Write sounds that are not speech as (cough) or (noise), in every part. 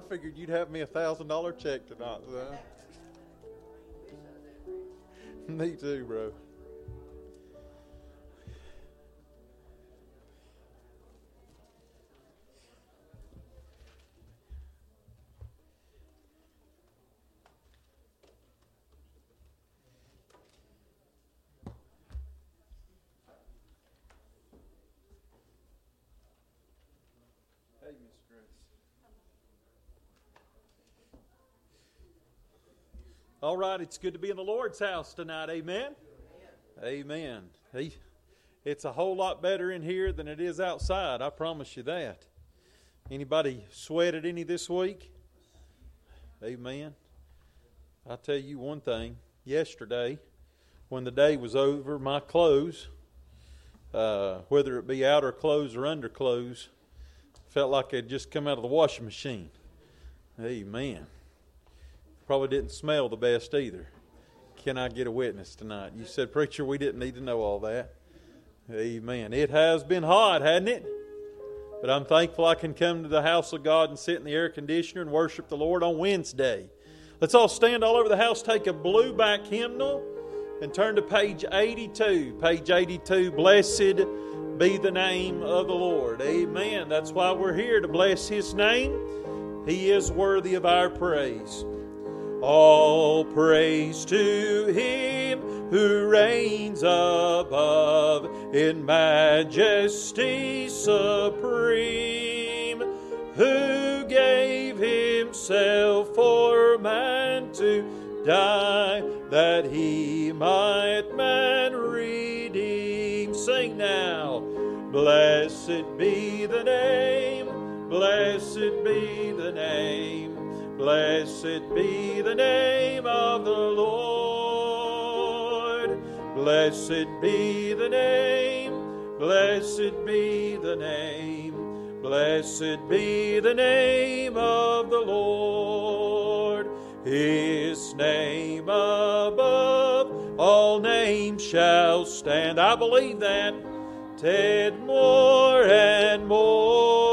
I figured you'd have me a thousand dollar check tonight. So. me too, bro. Right, it's good to be in the Lord's house tonight. Amen. Amen. He, it's a whole lot better in here than it is outside. I promise you that. Anybody sweated any this week? Amen. I'll tell you one thing. Yesterday, when the day was over, my clothes, uh, whether it be outer clothes or underclothes, felt like they'd just come out of the washing machine. Amen. Probably didn't smell the best either. Can I get a witness tonight? You said, Preacher, we didn't need to know all that. Amen. It has been hot, hasn't it? But I'm thankful I can come to the house of God and sit in the air conditioner and worship the Lord on Wednesday. Let's all stand all over the house, take a blue back hymnal, and turn to page 82. Page 82, Blessed be the name of the Lord. Amen. That's why we're here to bless His name. He is worthy of our praise. All praise to him who reigns above in majesty supreme, who gave himself for man to die, that he might man redeem. Sing now, blessed be the name, blessed be the name Blessed be the name of the Lord. Blessed be the name. Blessed be the name. Blessed be the name of the Lord. His name above all names shall stand. I believe that. Ted more and more.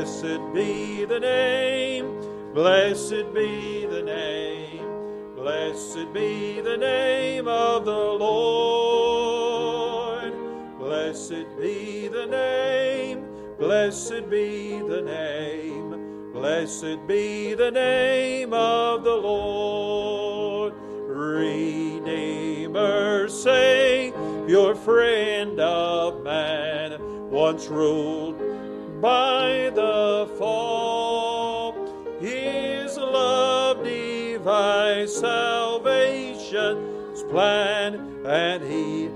Blessed be the name, blessed be the name, blessed be the name of the Lord. Blessed be the name, blessed be the name. Blessed be the name of the Lord. Redeemer, say, your friend of man, once ruled by the fall. His love devised salvation's plan, and he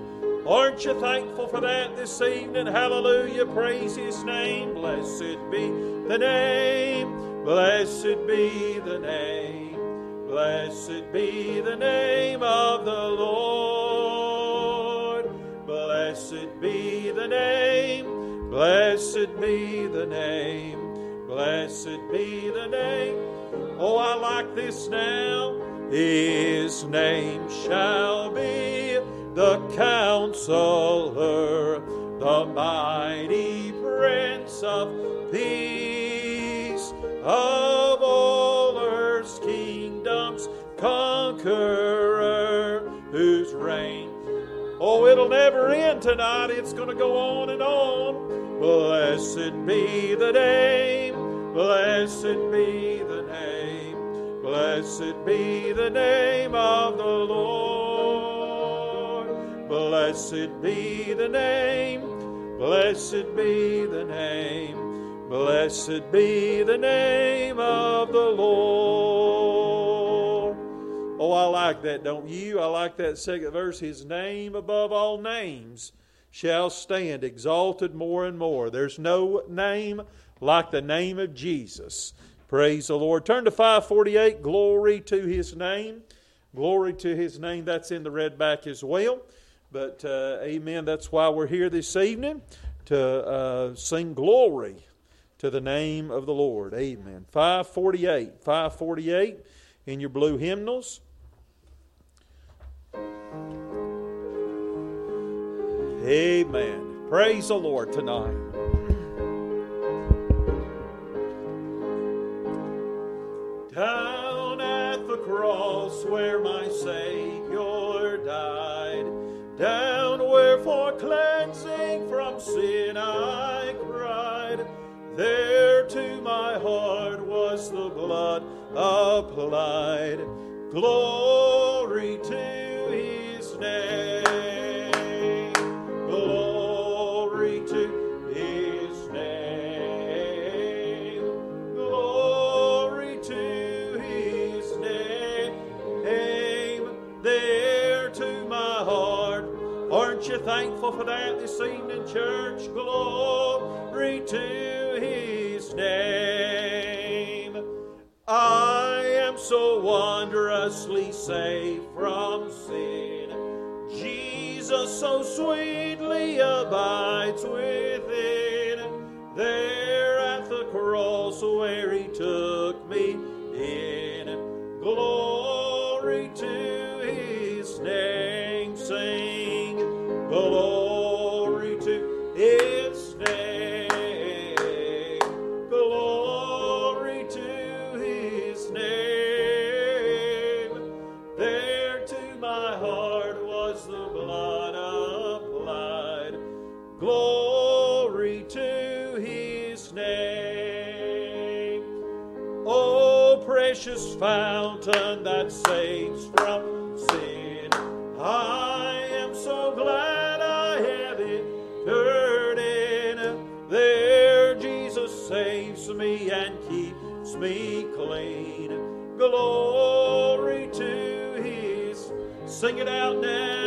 Aren't you thankful for that this evening? Hallelujah. Praise His name. Blessed be the name. Blessed be the name. Blessed be the name of the Lord. Blessed be the name. Blessed be the name. Blessed be the name. Oh, I like this now. His name shall be the counselor, the mighty Prince of Peace, of all earth's kingdoms, conqueror, whose reign. Oh, it'll never end tonight. It's going to go on and on. Blessed be the name. Blessed be the name. Blessed be the name of the Lord. Blessed be the name. Blessed be the name. Blessed be the name of the Lord. Oh, I like that, don't you? I like that second verse. His name above all names shall stand exalted more and more. There's no name like the name of Jesus. Praise the Lord. Turn to 548. Glory to his name. Glory to his name. That's in the red back as well. But, uh, amen. That's why we're here this evening to uh, sing glory to the name of the Lord. Amen. 548. 548 in your blue hymnals. Amen. Praise the Lord tonight. Down at the cross where my Savior died, down where for cleansing from sin I cried, there to my heart was the blood applied. Glory to his name. Thankful for that this evening, church? Glory to his name. I am so wondrously saved from sin. Jesus so sweetly abides within. There at the cross where he took me in. Glory that saves from sin. I am so glad I have it in. There Jesus saves me and keeps me clean. Glory to his. Sing it out now.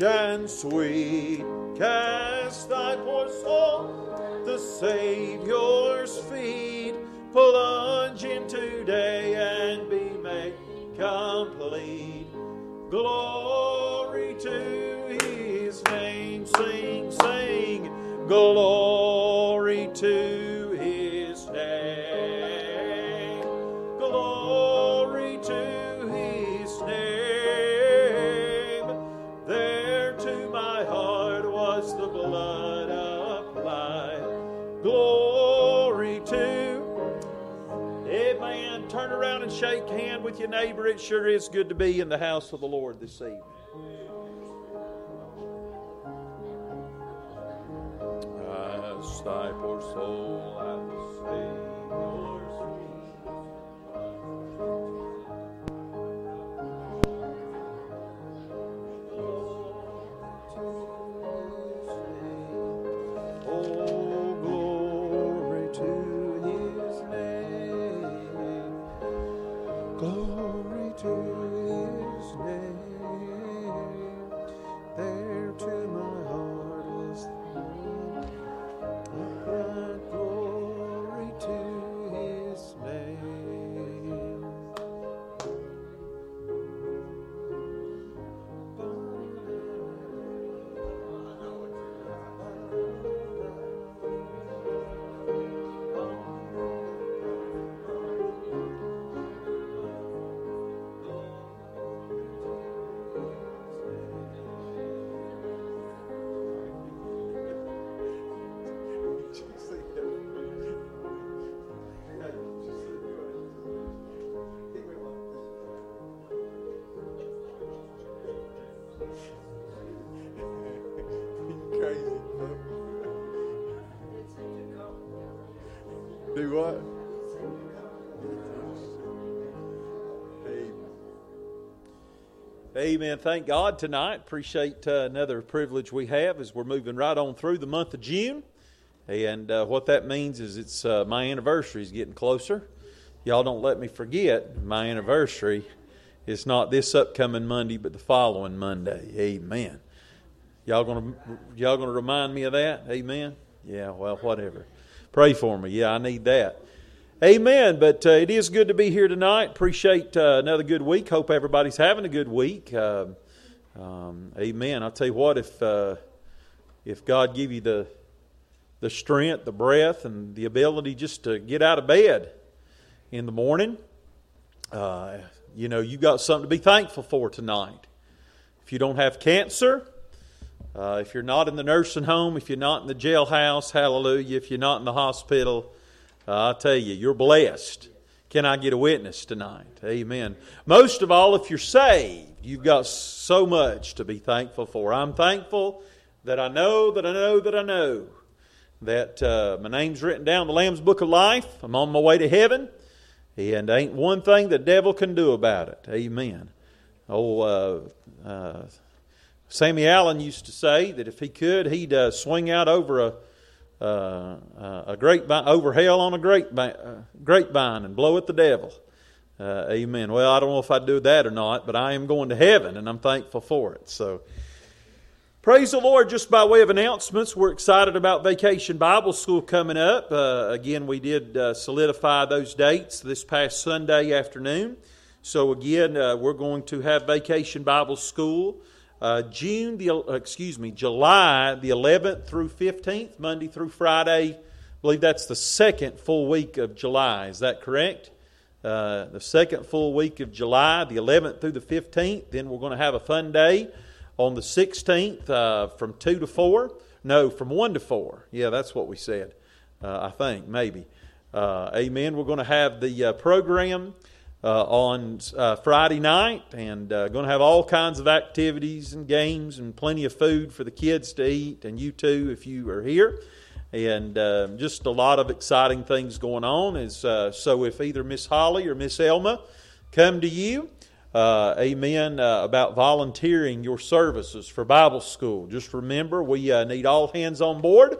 And sweet. Cast thy poor soul the Savior's neighbor. It sure is good to be in the house of the Lord this evening. As thy poor soul Amen. Thank God tonight. Appreciate uh, another privilege we have as we're moving right on through the month of June. And uh, what that means is it's uh, my anniversary is getting closer. Y'all don't let me forget my anniversary It's not this upcoming Monday, but the following Monday. Amen. Y'all gonna y'all gonna remind me of that? Amen. Yeah. Well, whatever. Pray for me. Yeah, I need that. Amen. But uh, it is good to be here tonight. Appreciate uh, another good week. Hope everybody's having a good week. Uh, um, amen. I'll tell you what. If uh, if God give you the the strength, the breath, and the ability just to get out of bed in the morning, uh, you know, you've got something to be thankful for tonight. If you don't have cancer, uh, if you're not in the nursing home, if you're not in the jailhouse, hallelujah, if you're not in the hospital, I tell you, you're blessed. Can I get a witness tonight? Amen. Most of all, if you're saved, you've got so much to be thankful for. I'm thankful that I know that I know that I know that uh, my name's written down in the Lamb's Book of Life. I'm on my way to heaven. And ain't one thing the devil can do about it. Amen. Oh, uh, uh, Sammy Allen used to say that if he could, he'd uh, swing out over a uh, uh, a grapevine, over hell on a grapevine, uh, grapevine and blow at the devil. amen. Well, I don't know if I'd do that or not, but I am going to heaven, and I'm thankful for it. So. Praise the Lord. Just by way of announcements, we're excited about Vacation Bible School coming up. Uh, again, we did uh, solidify those dates this past Sunday afternoon. So, again, uh, we're going to have Vacation Bible School uh, June, the, uh, excuse me, July the 11th through 15th, Monday through Friday. I believe that's the second full week of July. Is that correct? Uh, the second full week of July, the 11th through the 15th. Then we're going to have a fun day on the 16th uh, from 2 to 4. No, from 1 to 4. Yeah, that's what we said, uh, I think, maybe. Uh, amen. We're going to have the program uh, on uh, Friday night and going to have all kinds of activities and games and plenty of food for the kids to eat, and you too if you are here. And just a lot of exciting things going on. Is, so if either Miss Holly or Miss Elma come to you, uh, amen, uh, about volunteering your services for Bible school. Just remember, we uh, need all hands on board.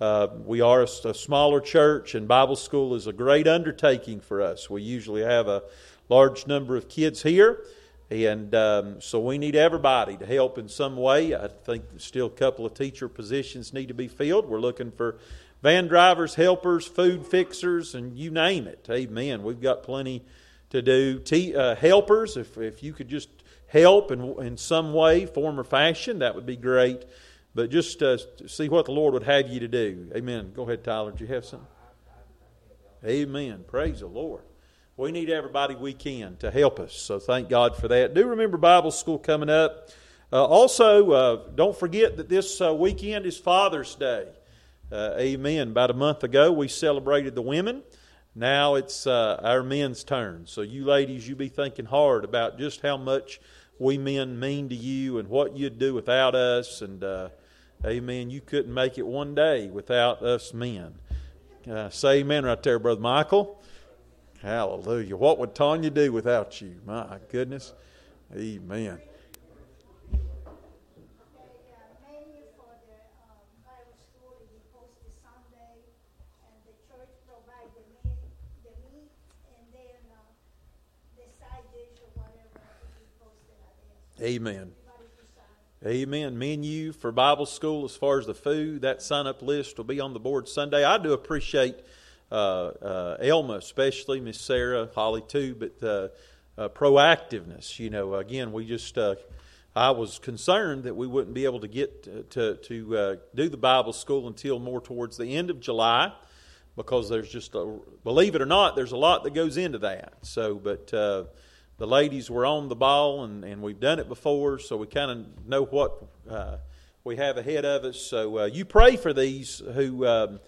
Uh, we are a, a, smaller church, and Bible school is a great undertaking for us. We usually have a large number of kids here, and um, so we need everybody to help in some way. I think still a couple of teacher positions need to be filled. We're looking for van drivers, helpers, food fixers, and you name it. Amen. We've got plenty to do. T, uh, helpers, if, if you could just help in, in some way, form, or fashion, that would be great. But just uh, see what the Lord would have you to do. Amen. Go ahead, Tyler. Do you have something? Amen. Praise the Lord. We need everybody we can to help us. So thank God for that. Do remember Bible school coming up. Uh, also, uh, don't forget that this uh, weekend is Father's Day. Uh, amen. About a month ago, we celebrated the women. Now it's uh, our men's turn. So, you ladies, you be thinking hard about just how much we men mean to you and what you'd do without us. And, uh, amen, you couldn't make it one day without us men. Uh, say amen right there, Brother Michael. Hallelujah. What would Tanya do without you? My goodness. Amen. Amen. Amen. Menu for Bible school as far as the food, that sign up list will be on the board Sunday. I do appreciate uh, uh, Elma, especially Miss Sarah, Holly too, but uh, uh proactiveness. You know, again, we just, uh, I was concerned that we wouldn't be able to get to, to, uh, do the Bible school until more towards the end of July because there's just, a, believe it or not, there's a lot that goes into that. So, but the ladies were on the ball, and, and we've done it before, so we kind of know what uh, we have ahead of us. So uh, you pray for these who um,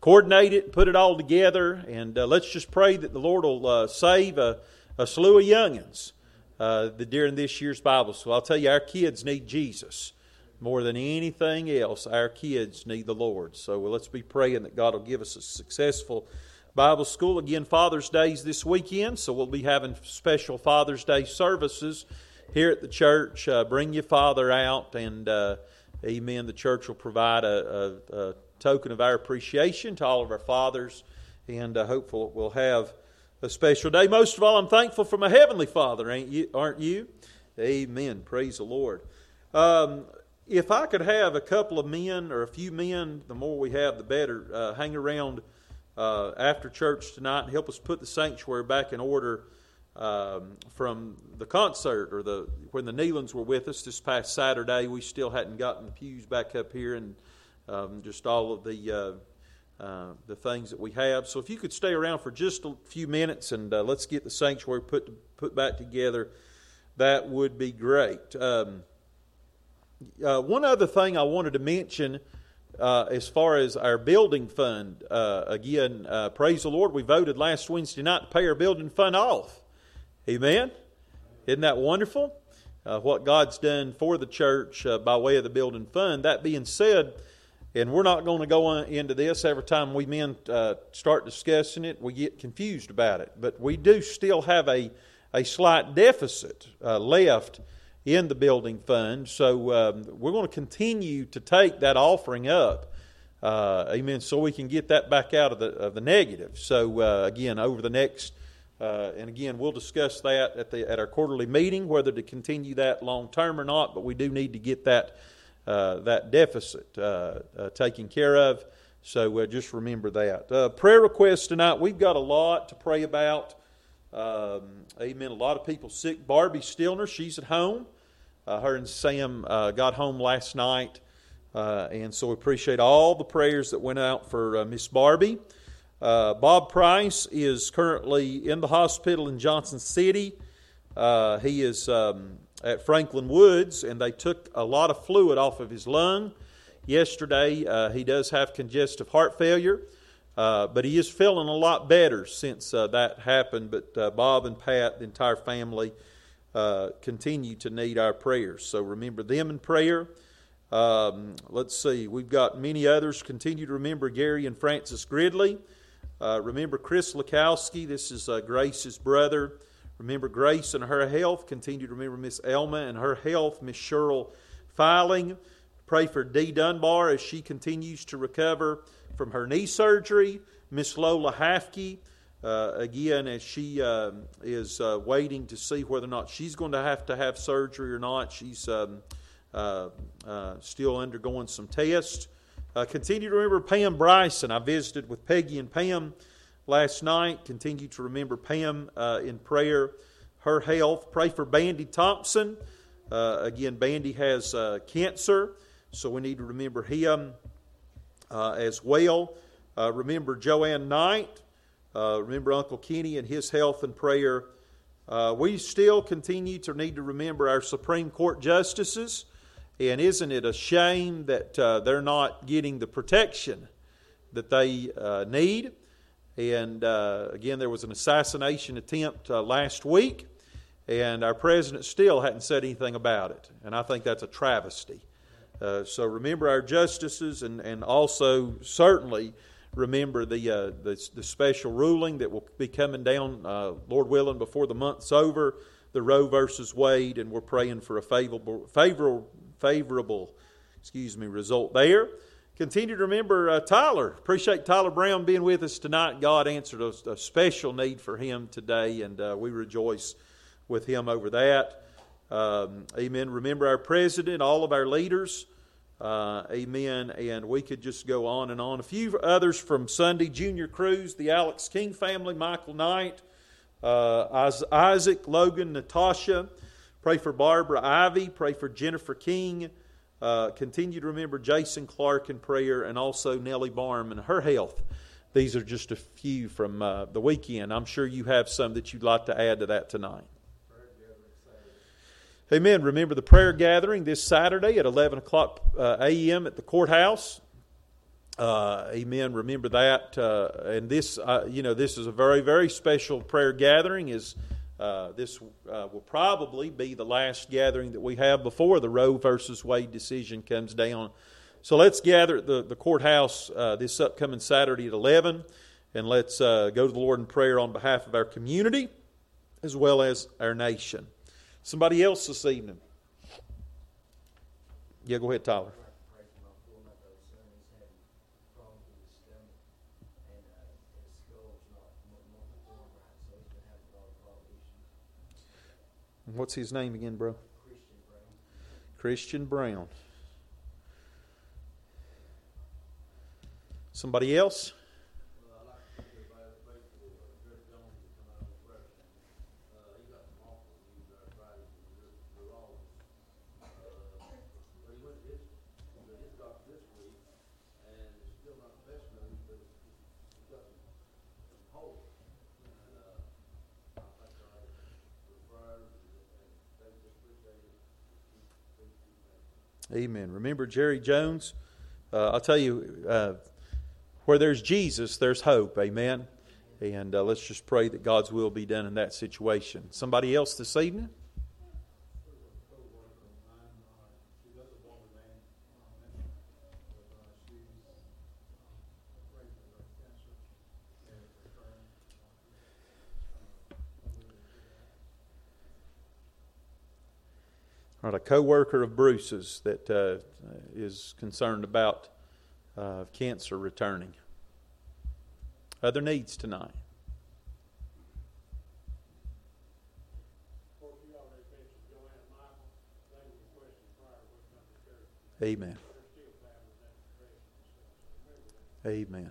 coordinate it, put it all together, and uh, let's just pray that the Lord will uh, save a, a, slew of youngins uh, during this year's Bible school. I'll tell you, our kids need Jesus more than anything else. Our kids need the Lord. So let's be praying that God will give us a successful Bible school. Again, Father's Day is this weekend, so we'll be having special Father's Day services here at the church. Uh, bring your father out, and uh, amen. The church will provide a, a, a, token of our appreciation to all of our fathers, and uh, hopefully we'll have a special day. Most of all, I'm thankful for my Heavenly Father, ain't you, aren't you? Amen. Praise the Lord. Um, if I could have a couple of men or a few men, the more we have, the better, uh, hang around uh, after church tonight and help us put the sanctuary back in order um, from the concert or the when the Nealons were with us this past Saturday. We still hadn't gotten the pews back up here and um, just all of the uh, uh, the things that we have. So if you could stay around for just a few minutes and uh, let's get the sanctuary put put back together, that would be great. Um, uh, one other thing I wanted to mention. Uh, as far as our building fund, uh, again, uh, praise the Lord, we voted last Wednesday night to pay our building fund off. Amen? Isn't that wonderful? Uh, what God's done for the church uh, by way of the building fund. That being said, and we're not going to go on, into this every time we men uh, start discussing it, we get confused about it. But we do still have a, a slight deficit left in the building fund. So um, we're going to continue to take that offering up. Uh, amen. So we can get that back out of the of the negative. So uh, again, over the next, uh, and again, we'll discuss that at the at our quarterly meeting whether to continue that long term or not. But we do need to get that uh, that deficit uh, uh, taken care of. So just remember that. prayer requests tonight. We've got a lot to pray about. Um, amen. A lot of people sick. Barbie Stillner, she's at home. Uh, her and Sam uh, got home last night, uh, and so we appreciate all the prayers that went out for uh, Miss Barbie. Uh, Bob Price is currently in the hospital in Johnson City. Uh, he is um, at Franklin Woods, and they took a lot of fluid off of his lung yesterday. he does have congestive heart failure. But he is feeling a lot better since that happened. But Bob and Pat, the entire family, uh, continue to need our prayers. So remember them in prayer. Um, let's see, we've got many others. Continue to remember Gary and Francis Gridley. Uh, remember Chris Lakowski. This is uh, Grace's brother. Remember Grace and her health. Continue to remember Miss Elma and her health. Miss Cheryl Filing. Pray for Dee Dunbar as she continues to recover from her knee surgery. Miss Lola Hafke uh, again, as she uh, is uh, waiting to see whether or not she's going to have to have surgery or not, she's um, uh, uh, still undergoing some tests. Uh, continue to remember Pam Bryson. I visited with Peggy and Pam last night. Continue to remember Pam in prayer, her health. Pray for Bandy Thompson. again, Bandy has cancer, so we need to remember him as well. remember Joanne Knight. Uh, remember Uncle Kenny and his health and prayer. Uh, we still continue to need to remember our Supreme Court justices. And isn't it a shame that uh, they're not getting the protection that they uh, need? And uh, again, there was an assassination attempt uh, last week, and our president still hadn't said anything about it. And I think that's a travesty. So remember our justices and, and also, certainly, remember the, uh, the, the, special ruling that will be coming down, uh, Lord willing, before the month's over, the Roe versus Wade, and we're praying for a favorable, favorable, favorable excuse me, result there. Continue to remember uh, Tyler. Appreciate Tyler Brown being with us tonight. God answered a, a special need for him today, and uh, we rejoice with him over that. Um, amen. Remember our president, all of our leaders. Uh, amen. And we could just go on and on. A few others from Sunday Junior Cruise, the Alex King family, Michael Knight, uh, Isaac, Logan, Natasha. Pray for Barbara Ivy. Pray for Jennifer King. Uh, continue to remember Jason Clark in prayer and also Nellie Barm and her health. These are just a few from uh, the weekend. I'm sure you have some that you'd like to add to that tonight. Amen. Remember the prayer gathering this Saturday at 11 o'clock uh, a.m. at the courthouse. Uh, amen. Remember that. Uh, and this, uh, you know, this is a very, very special prayer gathering. Is uh, this uh, will probably be the last gathering that we have before the Roe versus Wade decision comes down. So let's gather at the, the courthouse this upcoming Saturday at 11, and let's go to the Lord in prayer on behalf of our community as well as our nation. Somebody else this evening. Yeah, go ahead, Tyler. What's his name again, bro? Christian Brown. Somebody else? Remember Jerry Jones? Uh, I'll tell you, uh, where there's Jesus, there's hope. Amen. And uh, let's just pray that God's will be done in that situation. Somebody else this evening? A co-worker of Bruce's that uh, is concerned about uh, cancer returning. Other needs tonight. Amen. Amen.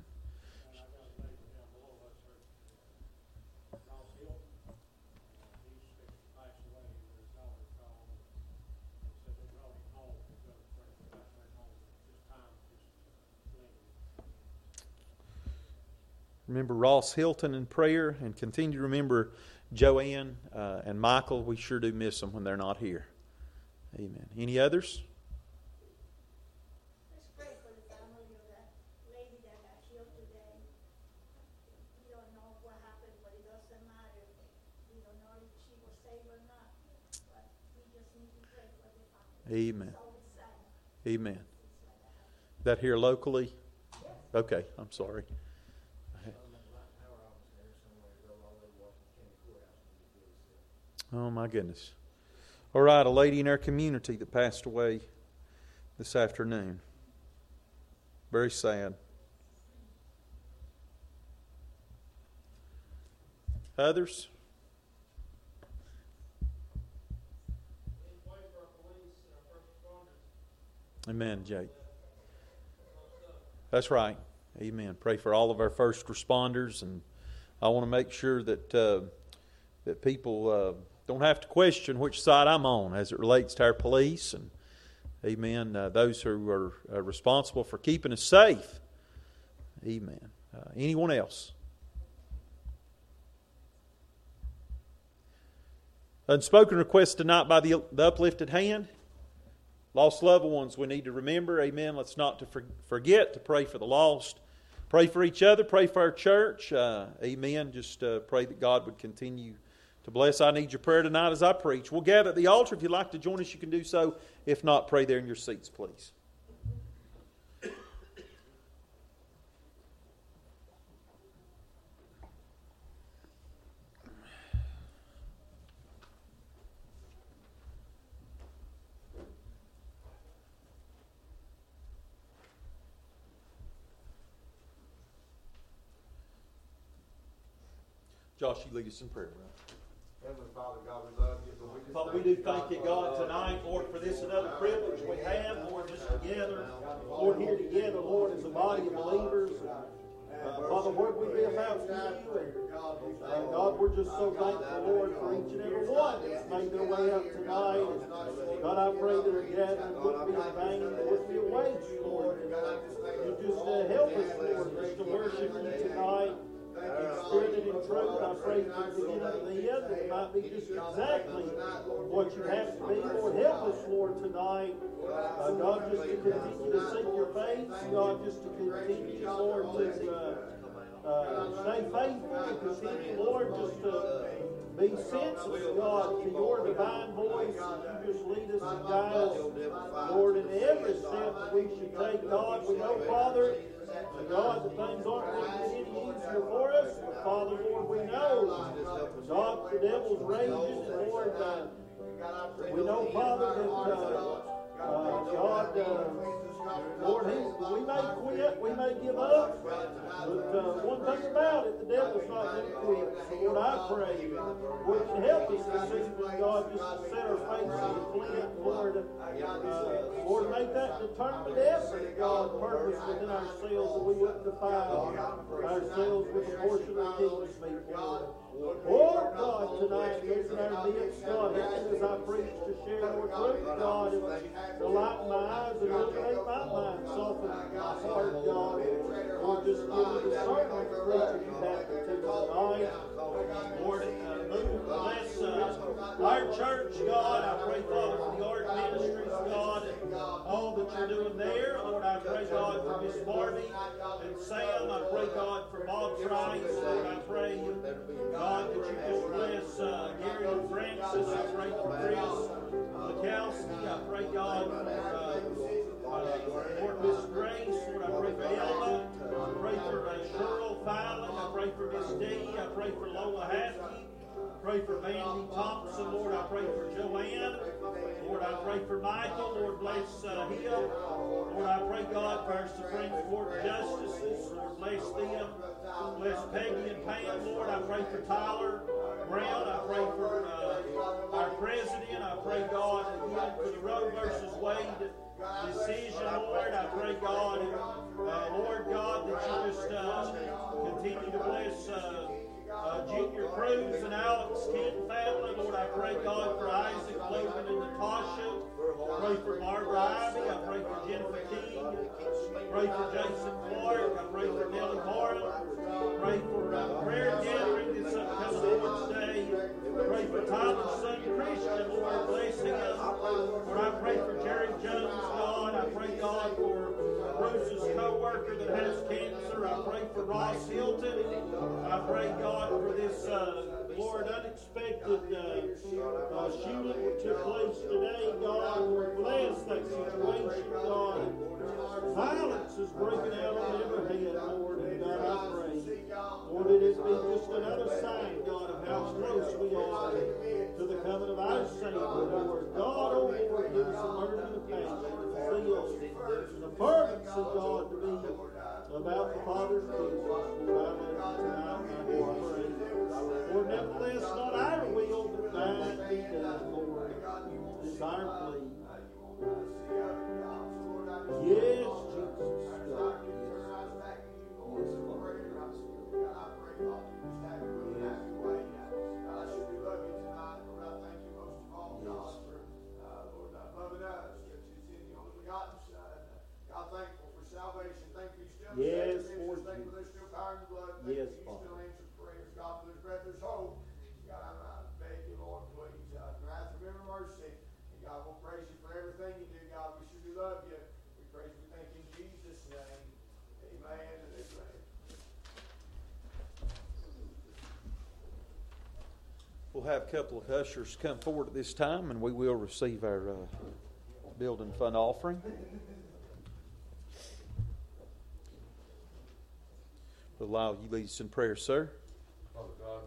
Remember Ross Hilton in prayer and continue to remember Joanne uh, and Michael. We sure do miss them when they're not here. Amen. Any others? Let's pray for the family of that lady that got killed today. We don't know what happened, but it doesn't matter. We don't know if she was saved or not, but we just need to pray for the family. Amen. It's always sad. Amen. That here locally? Okay, I'm sorry. Oh my goodness. All right, a lady in our community that passed away this afternoon. Very sad. Others? Amen, Jake. That's right. Amen. Pray for all of our first responders, and I want to make sure that uh, that people uh, don't have to question which side I'm on as it relates to our police and, Amen. Uh, those who are uh, responsible for keeping us safe. Amen. Uh, anyone else? Unspoken request tonight by the, the uplifted hand. Lost loved ones we need to remember. Amen. Let's not to for, forget to pray for the lost. Pray for each other. Pray for our church. Uh, amen. Just uh, pray that God would continue to bless. I need your prayer tonight as I preach. We'll gather at the altar. If you'd like to join us, you can do so. If not, pray there in your seats, please. Josh, you lead us in prayer, brother. Heavenly Father, God, we love you. But we do thank you, God, tonight, Lord, for this another privilege we have, Lord, just together, Lord, here together, Lord, as a body of believers. Uh, Father, where we be about you, and uh, God, we're just so thankful, Lord, for each and every one that's made their way up tonight. And God, I pray that our gathering wouldn't be in vain, wouldn't be a waste, Lord. You just uh, help us, Lord, just to worship you tonight. Spirit in truth, I pray from the beginning to the end that it might be just exactly what you have to be. Lord, help us, Lord, tonight. Uh, God, just to continue to seek your face. God, just to continue, Lord, to uh, uh, stay faithful and continue, Lord, just to be sensitive, God, to your divine voice. You just lead us and guide us, Lord, in every step that we should take. God, we know, Father, that God, the things aren't get any easier for us. Father, Lord, we know, God, the devil's raging, and Lord, uh, we know, Father, that uh, uh, God, uh, Lord, he, we may quit we may give up. But uh, one thing about it, the devil's not going to quit. So Lord, I pray, Lord, to help us this evening, God, just to set our faces in flint, Lord. Uh, Lord, make that determined effort, God, purpose within ourselves that we wouldn't defile ourselves with a portion of the kingdom's meat, Lord. Oh God, tonight, our midst, God, help me as I preach to share your truth, God, and enlighten my eyes and illuminate my mind, soften my heart, God. Lord, just give me discernment to preach you have to tonight. Lord, uh, bless uh, our church, God. I pray, Father, for the art ministries, God, all that you're doing there. Lord, I pray, God, for Miss Barbie and Sam. I pray, God, for Bob Trice. Lord, I pray, God, that you just bless uh, Gary and Francis. I pray for Chris Mikowski. I pray, God, for uh, Lord, Miss Grace. Lord, I pray for Elma. I pray for uh, Cheryl Filing. I pray for Miss Dee. I pray for Lola Haskey. Pray for Vandy Thompson, Lord. I pray for Joanne. Lord, I pray for Michael. Lord, bless him. Lord, I pray, God, for our Supreme Court justices. Lord, bless them. Bless Peggy and Pam, Lord. I pray for Tyler Brown. I pray for uh, our president. I pray, God, again for the Roe versus Wade decision, Lord. I pray, God, uh, Lord God, that you just uh, continue to bless. Uh, Junior Cruz and Alex Kent family. Lord, I pray, God, for Isaac, Logan, and Natasha. I pray for Barbara Ivy. I pray for Jennifer King. Pray for Jason Clark. I pray for Nellie Marlin. Pray for uh, prayer gathering this upcoming Lord's Day. Pray for Tyler's son Christian. Lord, bless him. Lord, I pray for Jerry Jones, God. I pray, God, for Bruce's co-worker that has cancer. I pray for Ross Hilton. I pray, God, for this, uh, Lord, unexpected uh, uh, shooting that took place today. God, bless that situation, God. Violence is breaking out on every head, Lord, and God, I pray. Lord, it has been just another sign, God, of how close we are to the coming of our Savior, Lord. God, oh Lord, give us a and a passion and a zeal and God, to be about the Father's business. Lord, you tonight, I pray. Lord, nevertheless, not our will, but thine be done, Lord. Is our plea. Yes, Jesus. God. Yes, Lord Thank you for there's still power in the blood. Thank Yes, you, you Father. still answer prayers. God, for there's breath, there's hope. God, I, I beg you, Lord, please, uh, wrath, remember mercy. And God, we'll praise you for everything you do. God, we sure do love you. We praise you, we thank you in Jesus' name. Amen and amen. We'll have a couple of ushers come forward at this time, and we will receive our uh, building fund offering. Allow you lead us in prayer, sir. Father God,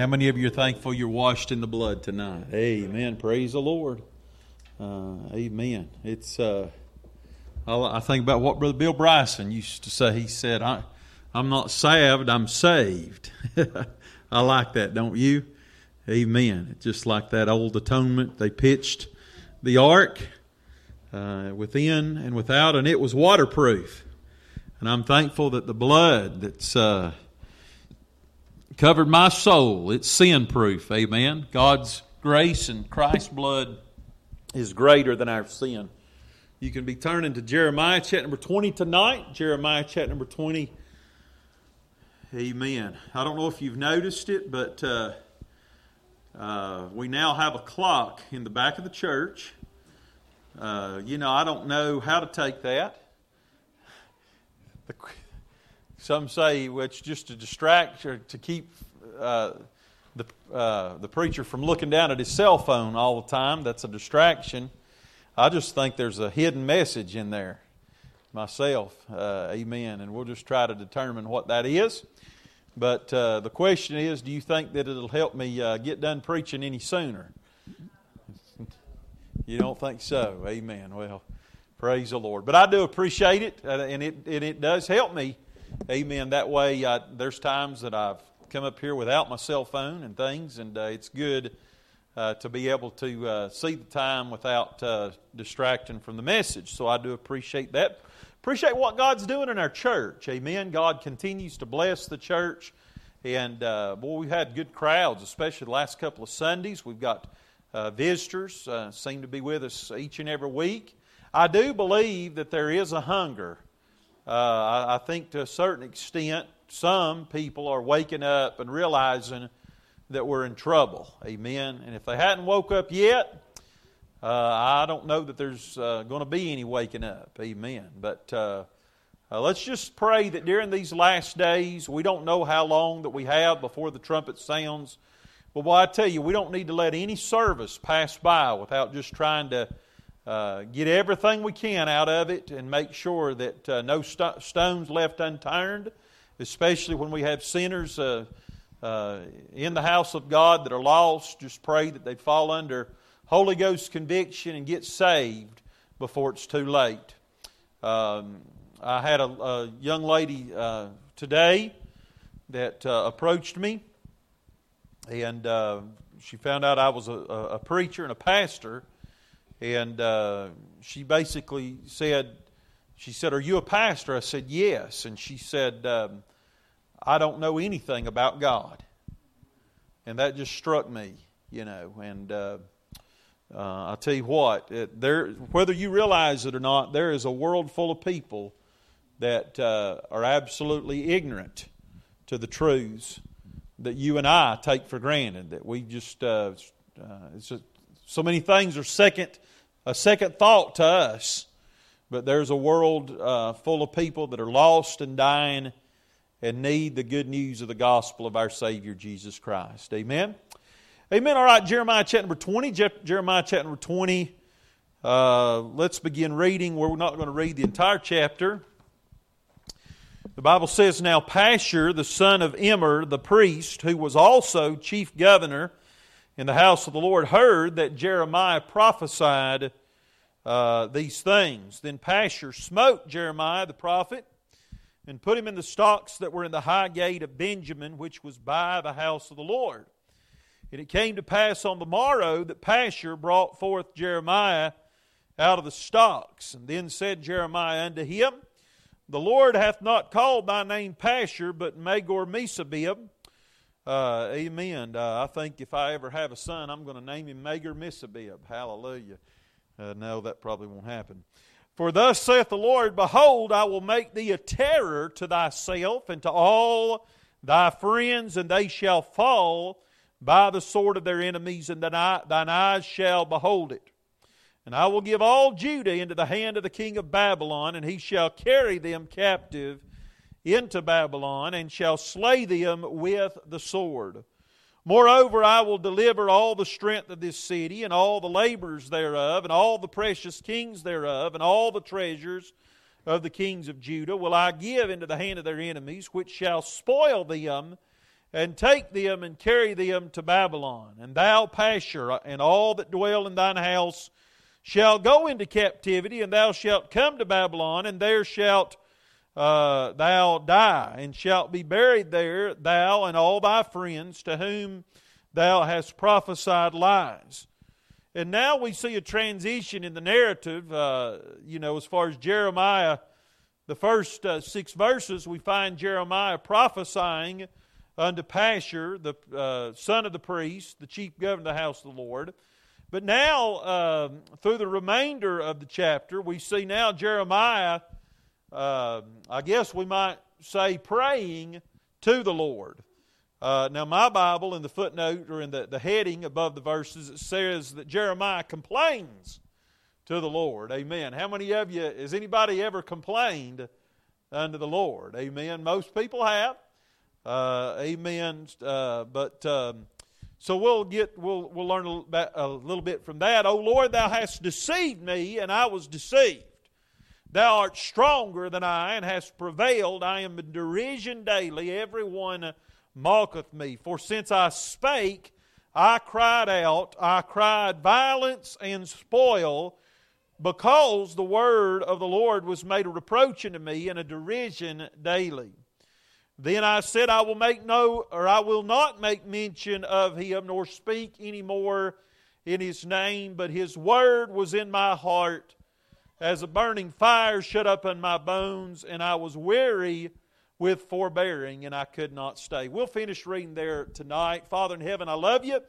How many of you are thankful you're washed in the blood tonight? Amen. Praise the Lord. Uh, amen. It's. Uh, I, think about what Brother Bill Bryson used to say. He said, I, "I'm not saved. I'm saved." (laughs) I like that, don't you? Amen. It's just like that old atonement. They pitched the ark uh, within and without, and it was waterproof. And I'm thankful that the blood that's uh, covered my soul, it's sin proof. Amen. God's grace and Christ's blood is greater than our sin. You can be turning to Jeremiah chapter number 20 tonight. Jeremiah chapter number 20. Amen. I don't know if you've noticed it, but uh, uh, we now have a clock in the back of the church. Uh, you know, I don't know how to take that. Some say well, it's just to distract or to keep uh, the, uh, the preacher from looking down at his cell phone all the time. That's a distraction. I just think there's a hidden message in there myself. Uh, amen. And we'll just try to determine what that is. But uh, the question is do you think that it'll help me uh, get done preaching any sooner? (laughs) you don't think so? Amen. Well, praise the Lord. But I do appreciate it, uh, and it, and it does help me. Amen. That way, uh, there's times that I've come up here without my cell phone and things, and uh, it's good. Uh, to be able to uh, see the time without uh, distracting from the message. So I do appreciate that. Appreciate what God's doing in our church. Amen. God continues to bless the church. And uh, boy, we've had good crowds, especially the last couple of Sundays. We've got visitors seem to be with us each and every week. I do believe that there is a hunger. I, I think to a certain extent, some people are waking up and realizing that we're in trouble. Amen. And if they hadn't woke up yet, uh, I don't know that there's uh, going to be any waking up. Amen. But uh, uh, let's just pray that during these last days, we don't know how long that we have before the trumpet sounds. But what I tell you, we don't need to let any service pass by without just trying to uh, get everything we can out of it and make sure that uh, no st- stones left unturned, especially when we have sinners uh, in the house of God that are lost, just pray that they'd fall under Holy Ghost conviction and get saved before it's too late. Um, I had a, a young lady uh, today that uh, approached me, and uh, she found out I was a, a, preacher and a pastor, and uh, she basically said, "She said, are you a pastor?" I said, "Yes," and she said. Um, I don't know anything about God. And that just struck me, you know. And uh, uh, I'll tell you what, it, there, whether you realize it or not, there is a world full of people that uh, are absolutely ignorant to the truths that you and I take for granted. That we just, uh, uh, so many things are second, a second thought to us. But there's a world uh, full of people that are lost and dying and need the good news of the gospel of our Savior Jesus Christ. Amen. Amen. All right, Jeremiah chapter number 20. Jeremiah chapter number 20. Uh, let's begin reading. We're not going to read the entire chapter. The Bible says, Now Pashur, the son of Immer, the priest, who was also chief governor in the house of the Lord, heard that Jeremiah prophesied uh, these things. Then Pashur smote Jeremiah the prophet and put him in the stocks that were in the high gate of Benjamin, which was by the house of the Lord. And it came to pass on the morrow that Pashur brought forth Jeremiah out of the stocks. And then said Jeremiah unto him, The Lord hath not called thy name Pashur, but Magor Missabib. Uh, amen. Uh, I think if I ever have a son, I'm going to name him Magor Missabib. Hallelujah. Uh, no, that probably won't happen. For thus saith the Lord, Behold, I will make thee a terror to thyself and to all thy friends, and they shall fall by the sword of their enemies, and thine eyes shall behold it. And I will give all Judah into the hand of the king of Babylon, and he shall carry them captive into Babylon, and shall slay them with the sword. Moreover, I will deliver all the strength of this city, and all the labors thereof, and all the precious kings thereof, and all the treasures of the kings of Judah will I give into the hand of their enemies, which shall spoil them and take them and carry them to Babylon. And thou, Pashur, and all that dwell in thine house shall go into captivity, and thou shalt come to Babylon, and there shalt uh, thou die, and shalt be buried there, thou and all thy friends to whom thou hast prophesied lies. And now we see a transition in the narrative, uh, you know, as far as Jeremiah, the first uh, six verses, we find Jeremiah prophesying unto Pashur, the uh, son of the priest, the chief governor of the house of the Lord. But now, uh, through the remainder of the chapter, we see now Jeremiah, uh, I guess we might say, praying to the Lord. Uh, now, my Bible, in the footnote or in the, the heading above the verses, it says that Jeremiah complains to the Lord. Amen. How many of you, has anybody ever complained unto the Lord? Amen. Most people have. Uh, amen. Uh, but um, so we'll get we'll we'll learn a little, bit, a little bit from that. Oh Lord, Thou hast deceived me, and I was deceived. Thou art stronger than I, and hast prevailed. I am in derision daily. Everyone mocketh me. For since I spake, I cried out. I cried violence and spoil, because the word of the Lord was made a reproach unto me and a derision daily. Then I said, I will make no, or I will not make mention of him, nor speak any more in his name, but his word was in my heart as a burning fire shut up in my bones, and I was weary with forbearing, and I could not stay. We'll finish reading there tonight. Father in heaven, I love you.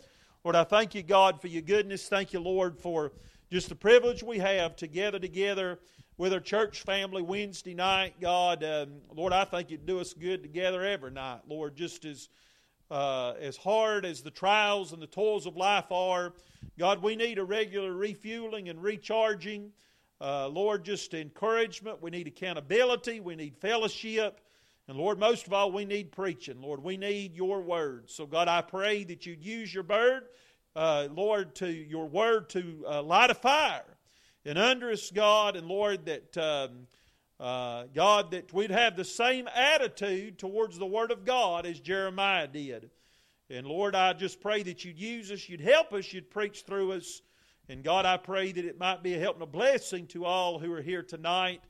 Lord, I thank you, God, for your goodness. Thank you, Lord, for just the privilege we have to gather together with our church family Wednesday night. God, um, Lord, I think it'd do us good together every night. Lord, just as uh, as hard as the trials and the toils of life are, God, we need a regular refueling and recharging. Uh, Lord, just encouragement. We need accountability. We need fellowship. And Lord, most of all, we need preaching. Lord, we need your word. So, God, I pray that you'd use your word, uh, Lord, to your word to uh, light a fire and under us, God, and Lord, that um, uh, God, that we'd have the same attitude towards the Word of God as Jeremiah did. And Lord, I just pray that you'd use us, you'd help us, you'd preach through us. And God, I pray that it might be a help and a blessing to all who are here tonight.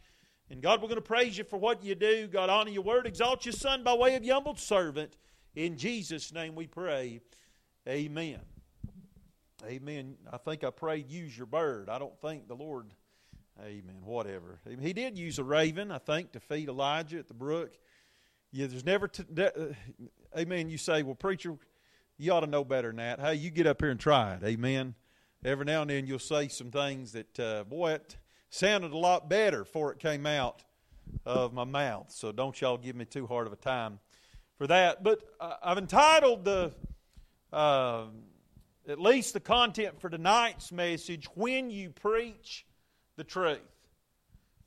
And God, we're going to praise you for what you do. God, honor your word. Exalt your Son by way of your humbled servant. In Jesus' name we pray. Amen. Amen. I think I prayed use your bird. I don't think the Lord, amen, whatever. He did use a raven, I think, to feed Elijah at the brook. Yeah, there's never, t- uh, amen. You say, well, preacher, you ought to know better than that. Hey, you get up here and try it. Amen. Every now and then you'll say some things that, uh, boy, it sounded a lot better before it came out of my mouth. So don't y'all give me too hard of a time for that. But uh, I've entitled the. Uh, at least the content for tonight's message when you preach the truth.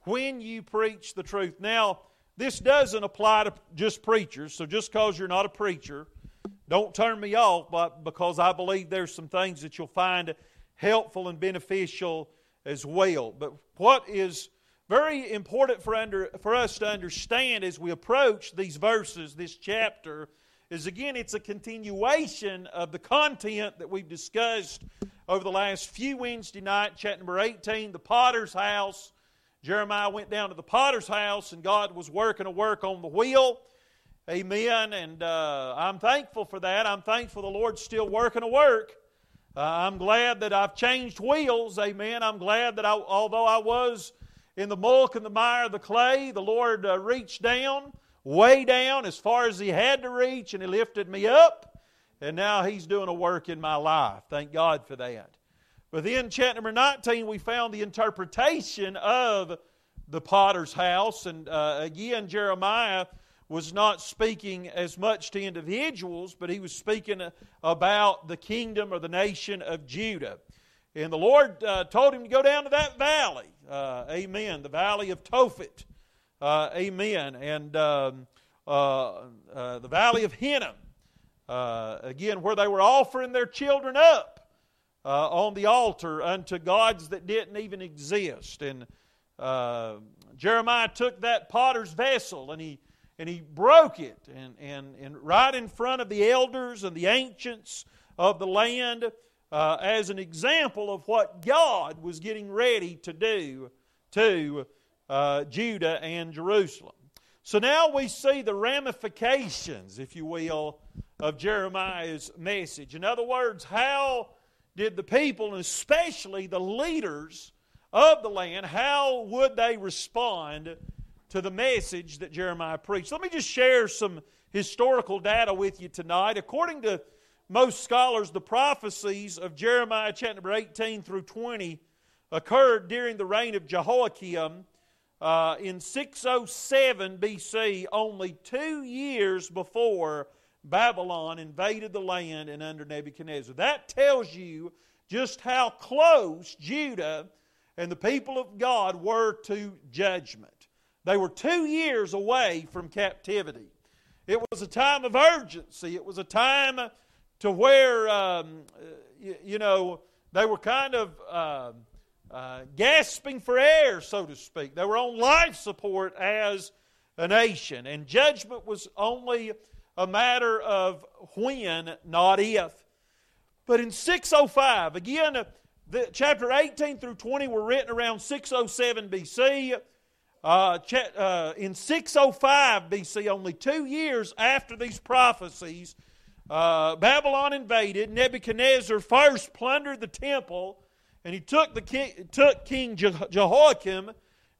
When you preach the truth. Now, this doesn't apply to just preachers, so just because you're not a preacher, don't turn me off but because I believe there's some things that you'll find helpful and beneficial as well. But what is very important for, under, for us to understand as we approach these verses, this chapter, is again, it's a continuation of the content that we've discussed over the last few Wednesday nights. Chat number 18, the potter's house. Jeremiah went down to the potter's house and God was working a work on the wheel. Amen. And uh, I'm thankful for that. I'm thankful the Lord's still working a work. Uh, I'm glad that I've changed wheels. Amen. I'm glad that I, although I was in the muck and the mire of the clay, the Lord uh, reached down way down as far as He had to reach, and He lifted me up. And now He's doing a work in my life. Thank God for that. But then, chapter number 19, we found the interpretation of the potter's house. And uh, again, Jeremiah was not speaking as much to individuals, but he was speaking about the kingdom or the nation of Judah. And the Lord uh, told him to go down to that valley. Uh, amen. The valley of Tophet. Uh, amen. And um, uh, uh, the valley of Hinnom, uh, again, where they were offering their children up on the altar unto gods that didn't even exist. And Jeremiah took that potter's vessel and he and he broke it, and, and, and right in front of the elders and the ancients of the land uh, as an example of what God was getting ready to do to uh, Judah and Jerusalem. So now we see the ramifications, if you will, of Jeremiah's message. In other words, how did the people, and especially the leaders of the land, how would they respond to the message that Jeremiah preached? Let me just share some historical data with you tonight. According to most scholars, the prophecies of Jeremiah chapter 18 through 20 occurred during the reign of Jehoiakim uh, in 607 BC, only two years before Babylon invaded the land and under Nebuchadnezzar. That tells you just how close Judah and the people of God were to judgment. They were two years away from captivity. It was a time of urgency. It was a time to where, um, you, you, know, they were kind of uh, uh, gasping for air, so to speak. They were on life support as a nation, and judgment was only a matter of when, not if. But in 605, again, the, chapter 18 through 20 were written around 607 BC. Uh, uh, in 605 BC, only two years after these prophecies, uh, Babylon invaded. Nebuchadnezzar first plundered the temple, and he took, the king, took King Jehoiakim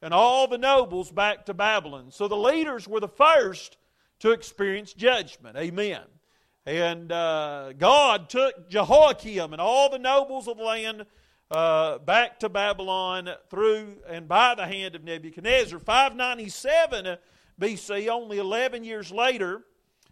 and all the nobles back to Babylon. So the leaders were the first to experience judgment. Amen. And uh, God took Jehoiakim and all the nobles of the land uh, back to Babylon through and by the hand of Nebuchadnezzar. 597 BC, only 11 years later,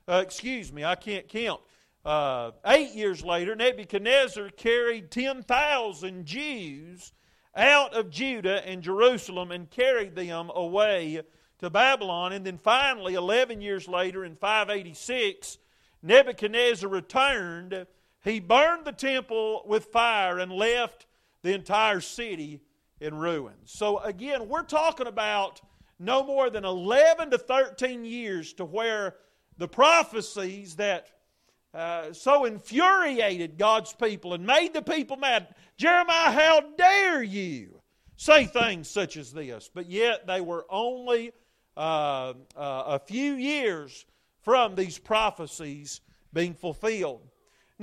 uh, excuse me, I can't count. Uh, eight years later, Nebuchadnezzar carried 10,000 Jews out of Judah and Jerusalem and carried them away to Babylon. And then finally, 11 years later, in 586, Nebuchadnezzar returned. He burned the temple with fire and left the entire city in ruins. So, again, we're talking about no more than 11 to 13 years to where the prophecies that uh, so infuriated God's people and made the people mad. Jeremiah, how dare you say things such as this? But yet they were only uh, uh, a few years from these prophecies being fulfilled.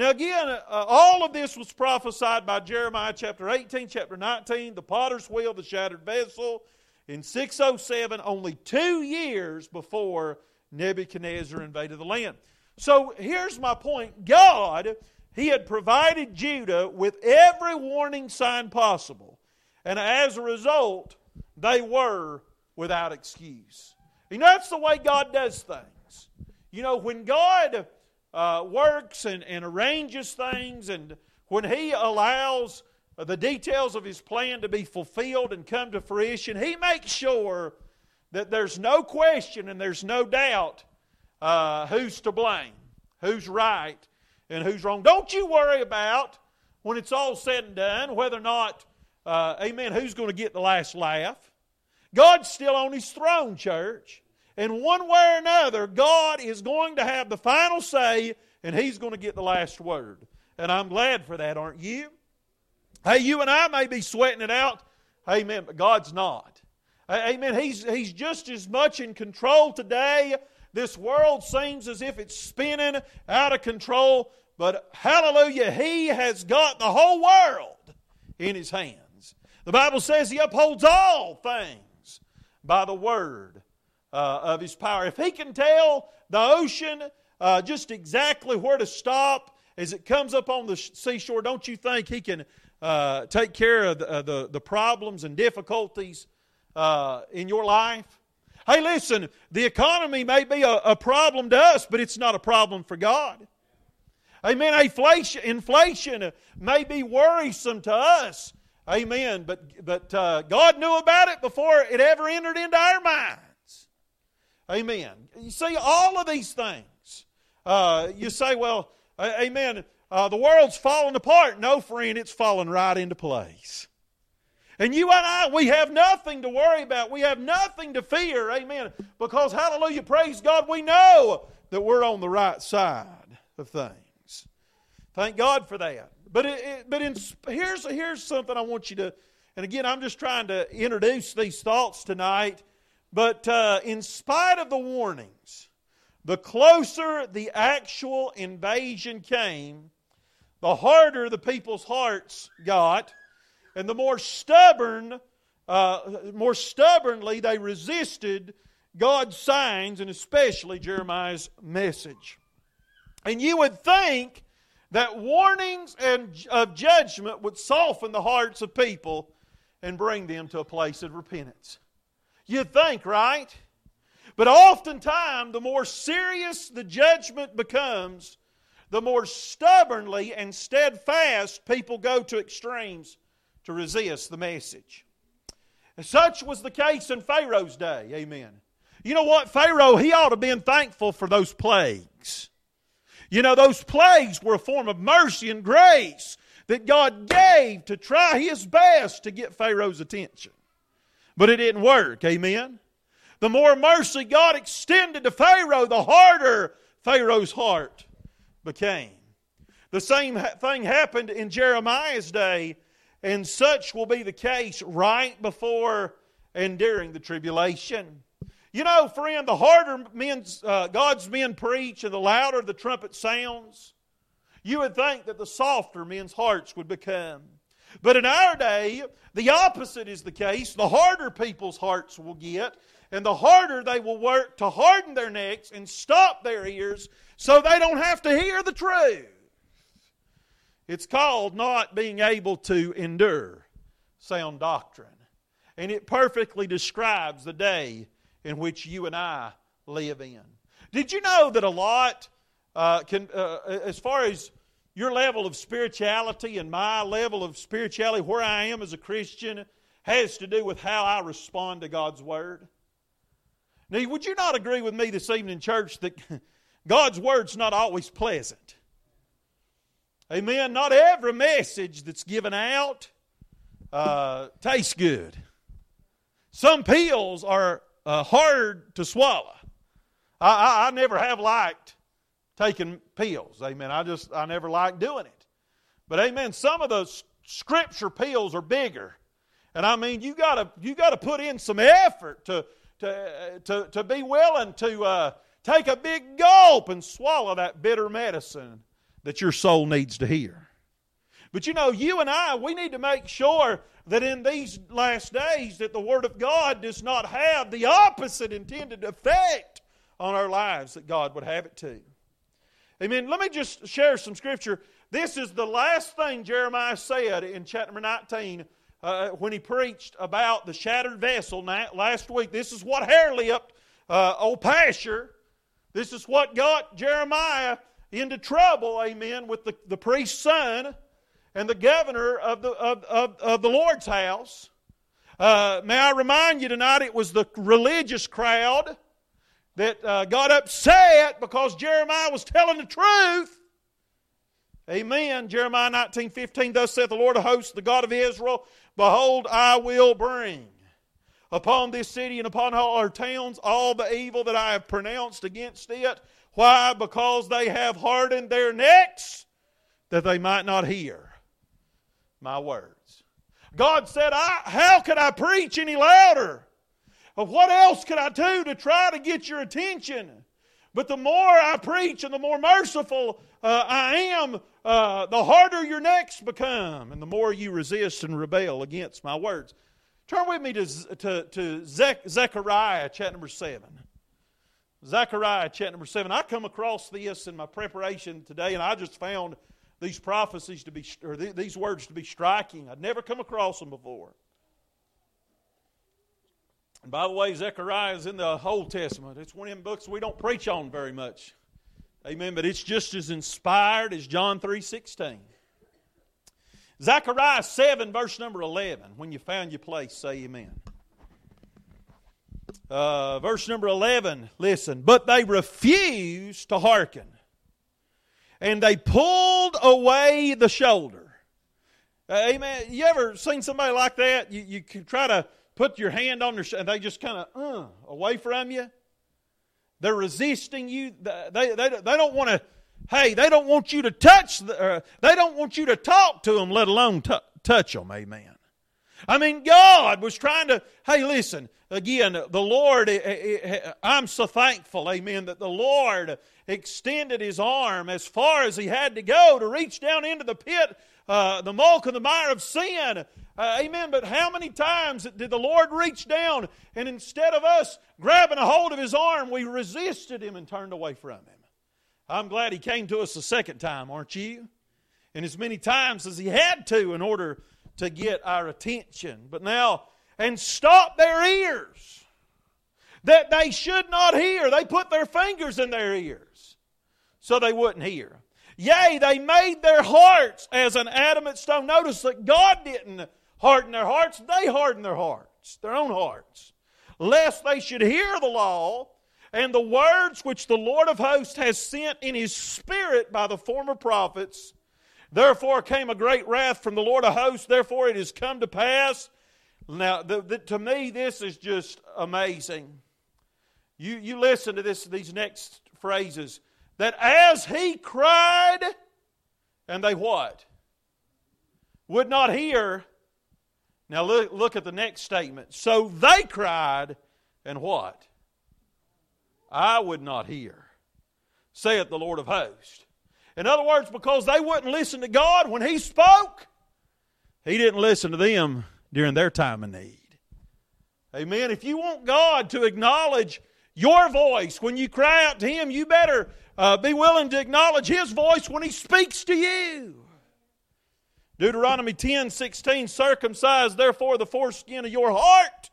Now, again, uh, all of this was prophesied by Jeremiah chapter 18, chapter 19, the potter's wheel, the shattered vessel, in 607, only two years before Nebuchadnezzar invaded the land. So here's my point God, He had provided Judah with every warning sign possible. And as a result, they were without excuse. You know, that's the way God does things. You know, when God uh, works and, and arranges things, and when He allows the details of His plan to be fulfilled and come to fruition, He makes sure that there's no question and there's no doubt uh, who's to blame, who's right, and who's wrong. Don't you worry about when it's all said and done whether or not, uh, amen, who's going to get the last laugh. God's still on His throne, church. And one way or another, God is going to have the final say, and He's going to get the last word. And I'm glad for that, aren't you? Hey, you and I may be sweating it out. Amen, but God's not. Amen. He's, he's just as much in control today this world seems as if it's spinning out of control, but hallelujah, He has got the whole world in His hands. The Bible says He upholds all things by the word uh, of His power. If He can tell the ocean uh, just exactly where to stop as it comes up on the seashore, don't you think He can uh, take care of the, uh, the, the, problems and difficulties uh, in your life? Hey, listen, the economy may be a, a problem to us, but it's not a problem for God. Amen. Inflation, inflation may be worrisome to us. Amen. But, but uh, God knew about it before it ever entered into our minds. Amen. You see, all of these things. Uh, you say, well, amen, uh, the world's falling apart. No, friend, it's falling right into place. And you and I, we have nothing to worry about. We have nothing to fear. Amen. Because, hallelujah, praise God, we know that we're on the right side of things. Thank God for that. But, it, it, but in, here's, here's something I want you to, and again, I'm just trying to introduce these thoughts tonight. But uh, in spite of the warnings, the closer the actual invasion came, the harder the people's hearts got and the more stubborn, uh, more stubbornly they resisted God's signs and especially Jeremiah's message. And you would think that warnings and of judgment would soften the hearts of people and bring them to a place of repentance. You'd think, right? But oftentimes, the more serious the judgment becomes, the more stubbornly and steadfast people go to extremes to resist the message. And such was the case in Pharaoh's day. Amen. You know what? Pharaoh, he ought to have been thankful for those plagues. You know, those plagues were a form of mercy and grace that God gave to try his best to get Pharaoh's attention. But it didn't work. Amen. The more mercy God extended to Pharaoh, the harder Pharaoh's heart became. The same thing happened in Jeremiah's day and such will be the case right before and during the tribulation. You know, friend, the harder men's, uh, God's men preach and the louder the trumpet sounds, you would think that the softer men's hearts would become. But in our day, the opposite is the case. The harder people's hearts will get, and the harder they will work to harden their necks and stop their ears so they don't have to hear the truth. It's called not being able to endure sound doctrine. And it perfectly describes the day in which you and I live in. Did you know that a lot, uh, can, uh, as far as your level of spirituality and my level of spirituality, where I am as a Christian, has to do with how I respond to God's Word? Now, would you not agree with me this evening, in church, that (laughs) God's Word's not always pleasant? Amen. Not every message that's given out uh, tastes good. Some pills are uh, hard to swallow. I, I, I, never have liked taking pills. Amen. I just I never liked doing it. But amen. Some of those scripture pills are bigger, and I mean you gotta you gotta put in some effort to to to, to be willing to uh, take a big gulp and swallow that bitter medicine that your soul needs to hear. But you know, you and I, we need to make sure that in these last days that the Word of God does not have the opposite intended effect on our lives that God would have it to. Amen. Let me just share some scripture. This is the last thing Jeremiah said in chapter 19 uh, when he preached about the shattered vessel last week. This is what Harley up uh, old Pashur, this is what got Jeremiah into trouble, amen, with the, the priest's son and the governor of the, of, of, of the Lord's house. Uh, may I remind you tonight, it was the religious crowd that uh, got upset because Jeremiah was telling the truth. Amen. Jeremiah 19 15, thus saith the Lord of hosts, the God of Israel, Behold, I will bring upon this city and upon all our towns all the evil that I have pronounced against it why? Because they have hardened their necks that they might not hear my words. God said, I, How could I preach any louder? What else could I do to try to get your attention? But the more I preach and the more merciful uh, I am, uh, the harder your necks become, and the more you resist and rebel against my words. Turn with me to, to, to Zechariah chapter number 7. Zechariah chapter number 7. I come across this in my preparation today, and I just found these prophecies to be, or these words to be striking. I'd never come across them before. And by the way, Zechariah is in the Old Testament. It's one of them books we don't preach on very much. Amen. But it's just as inspired as John 3.16. Zechariah 7, verse number 11. When you found your place, say amen. Uh, verse number 11, listen. But they refused to hearken. And they pulled away the shoulder. Uh, amen. You ever seen somebody like that? You, you try to put your hand on their and they just kind of uh, away from you. They're resisting you. They, they, they don't want to, hey, they don't want you to touch, the, uh, they don't want you to talk to them, let alone t- touch them. Amen. I mean, God was trying to, hey, listen, again, the Lord, eh, eh, eh, I'm so thankful, amen, that the Lord extended his arm as far as he had to go to reach down into the pit, uh, the muck and the mire of sin. Uh, amen. But how many times did the Lord reach down and instead of us grabbing a hold of his arm, we resisted him and turned away from him? I'm glad he came to us a second time, aren't you? And as many times as he had to in order to get our attention. But now, and stop their ears that they should not hear. They put their fingers in their ears so they wouldn't hear. Yea, they made their hearts as an adamant stone. Notice that God didn't harden their hearts, they hardened their hearts, their own hearts, lest they should hear the law and the words which the Lord of hosts has sent in his spirit by the former prophets Therefore came a great wrath from the Lord of hosts. Therefore it has come to pass. Now, the, the, to me, this is just amazing. You, you listen to this, these next phrases. That as he cried, and they what? Would not hear. Now look, look at the next statement. So they cried, and what? I would not hear, saith the Lord of hosts. In other words, because they wouldn't listen to God when He spoke, He didn't listen to them during their time of need. Amen. If you want God to acknowledge your voice when you cry out to Him, you better uh, be willing to acknowledge His voice when He speaks to you. Deuteronomy 10 16, circumcise therefore the foreskin of your heart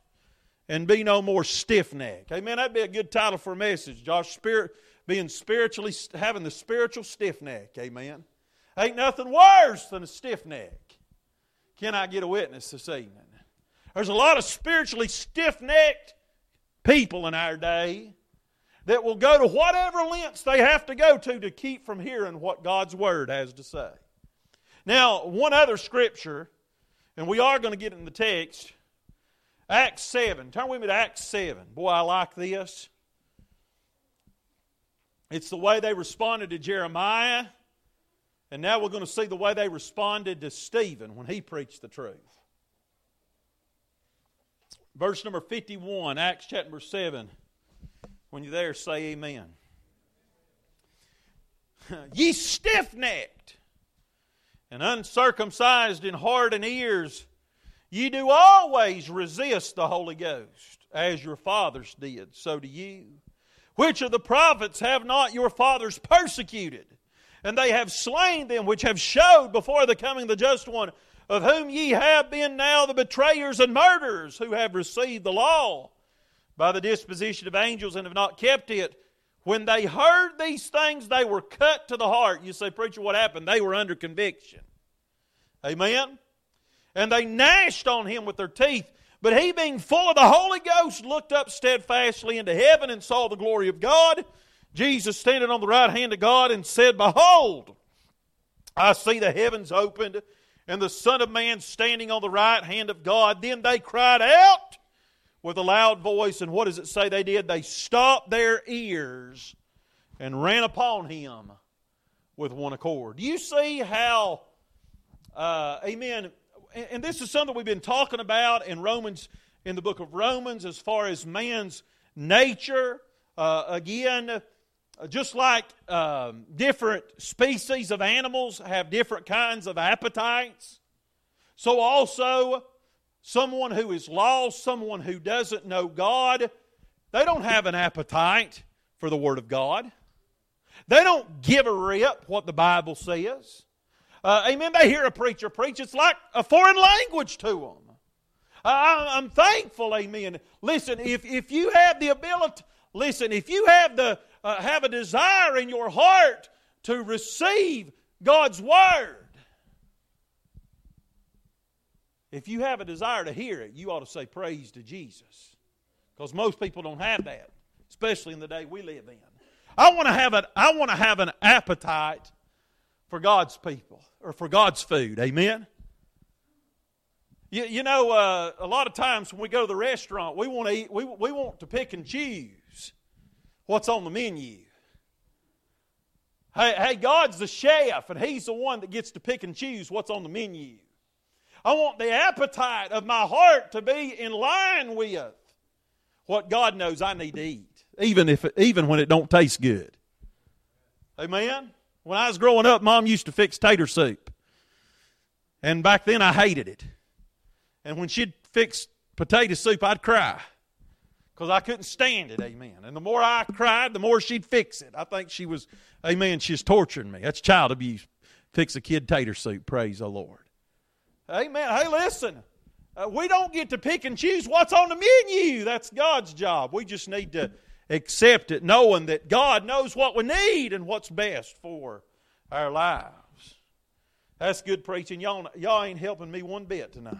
and be no more stiff necked. Amen. That'd be a good title for a message. Josh Spirit being spiritually, having the spiritual stiff neck. Amen. Ain't nothing worse than a stiff neck. Can I get a witness this evening? There's a lot of spiritually stiff necked people in our day that will go to whatever lengths they have to go to to keep from hearing what God's Word has to say. Now, one other scripture, and we are going to get in the text Acts 7. Turn with me to Acts 7. Boy, I like this. It's the way they responded to Jeremiah. And now we're going to see the way they responded to Stephen when he preached the truth. Verse number 51, Acts chapter 7. When you're there, say amen. (laughs) Ye stiff necked and uncircumcised in heart and ears, ye do always resist the Holy Ghost, as your fathers did, so do you. Which of the prophets have not your fathers persecuted? And they have slain them which have showed before the coming of the just one, of whom ye have been now the betrayers and murderers, who have received the law by the disposition of angels and have not kept it. When they heard these things, they were cut to the heart. You say, Preacher, what happened? They were under conviction. Amen? And they gnashed on him with their teeth. But he, being full of the Holy Ghost, looked up steadfastly into heaven and saw the glory of God. Jesus standing on the right hand of God and said, Behold, I see the heavens opened and the Son of Man standing on the right hand of God. Then they cried out with a loud voice, and what does it say they did? They stopped their ears and ran upon him with one accord. Do you see how, uh, amen, and this is something we've been talking about in Romans, in the book of Romans, as far as man's nature. Uh, again, just like um, different species of animals have different kinds of appetites, so also someone who is lost, someone who doesn't know God, they don't have an appetite for the Word of God. They don't give a rip what the Bible says. Uh, amen. They hear a preacher preach, it's like a foreign language to them. I'm thankful, amen. Listen, if, if you have the ability, listen, if you have, the, uh, have a desire in your heart to receive God's Word, if you have a desire to hear it, you ought to say praise to Jesus. Because most people don't have that, especially in the day we live in. I want to have an, I want to have an appetite for God's people or for God's food. Amen? You, you know, uh, a lot of times when we go to the restaurant, we want to eat, we, we want to pick and choose what's on the menu. Hey, hey, God's the chef, and He's the one that gets to pick and choose what's on the menu. I want the appetite of my heart to be in line with what God knows I need to eat, even if even when it don't taste good. Amen. When I was growing up, Mom used to fix tater soup, and back then I hated it. And when she'd fix potato soup, I'd cry because I couldn't stand it. Amen. And the more I cried, the more she'd fix it. I think she was, amen, she's torturing me. That's child abuse. Fix a kid tater soup. Praise the Lord. Amen. Hey, listen. Uh, we don't get to pick and choose what's on the menu. That's God's job. We just need to accept it, knowing that God knows what we need and what's best for our lives. That's good preaching. Y'all, y'all ain't helping me one bit tonight.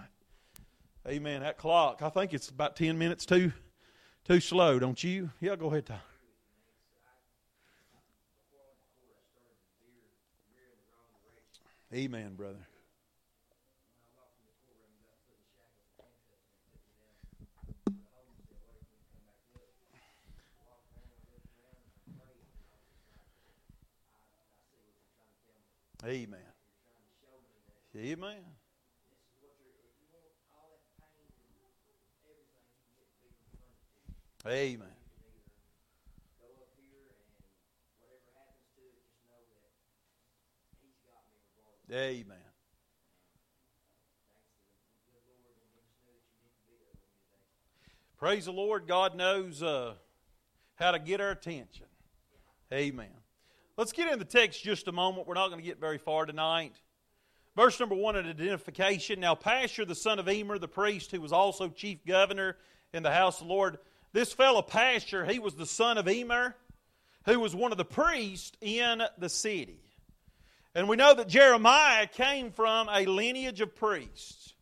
Amen. That clock, I think it's about 10 minutes too, too slow, don't you? Yeah, go ahead, Tyler. Amen, brother. Amen. Amen. Amen. Amen. Praise the Lord. God knows uh, how to get our attention. Amen. Let's get in the text just a moment. We're not going to get very far tonight. Verse number one, an identification. Now, Pashur, the son of Emer, the priest, who was also chief governor in the house of the Lord, this fellow Pashur, he was the son of Emer, who was one of the priests in the city. And we know that Jeremiah came from a lineage of priests.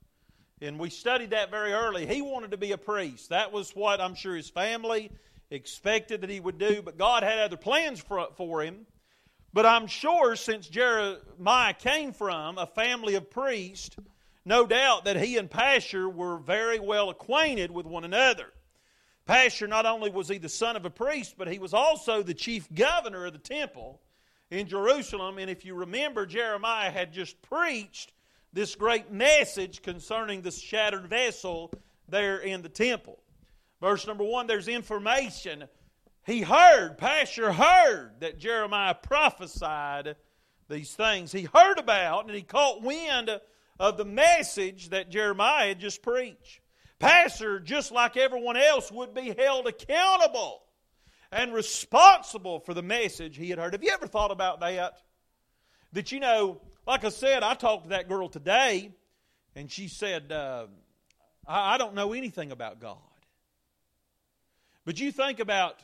And we studied that very early. He wanted to be a priest. That was what I'm sure his family expected that he would do, but God had other plans for, for him. But I'm sure since Jeremiah came from a family of priests, no doubt that he and Pashur were very well acquainted with one another. Pashur not only was he the son of a priest, but he was also the chief governor of the temple in Jerusalem. And if you remember, Jeremiah had just preached this great message concerning the shattered vessel there in the temple. Verse number one, there's information he heard, Pashur heard that Jeremiah prophesied these things. He heard about and he caught wind of the message that Jeremiah had just preached. Pashur, just like everyone else, would be held accountable and responsible for the message he had heard. Have you ever thought about that? That you know, like I said, I talked to that girl today, and she said, uh, I, I don't know anything about God. But you think about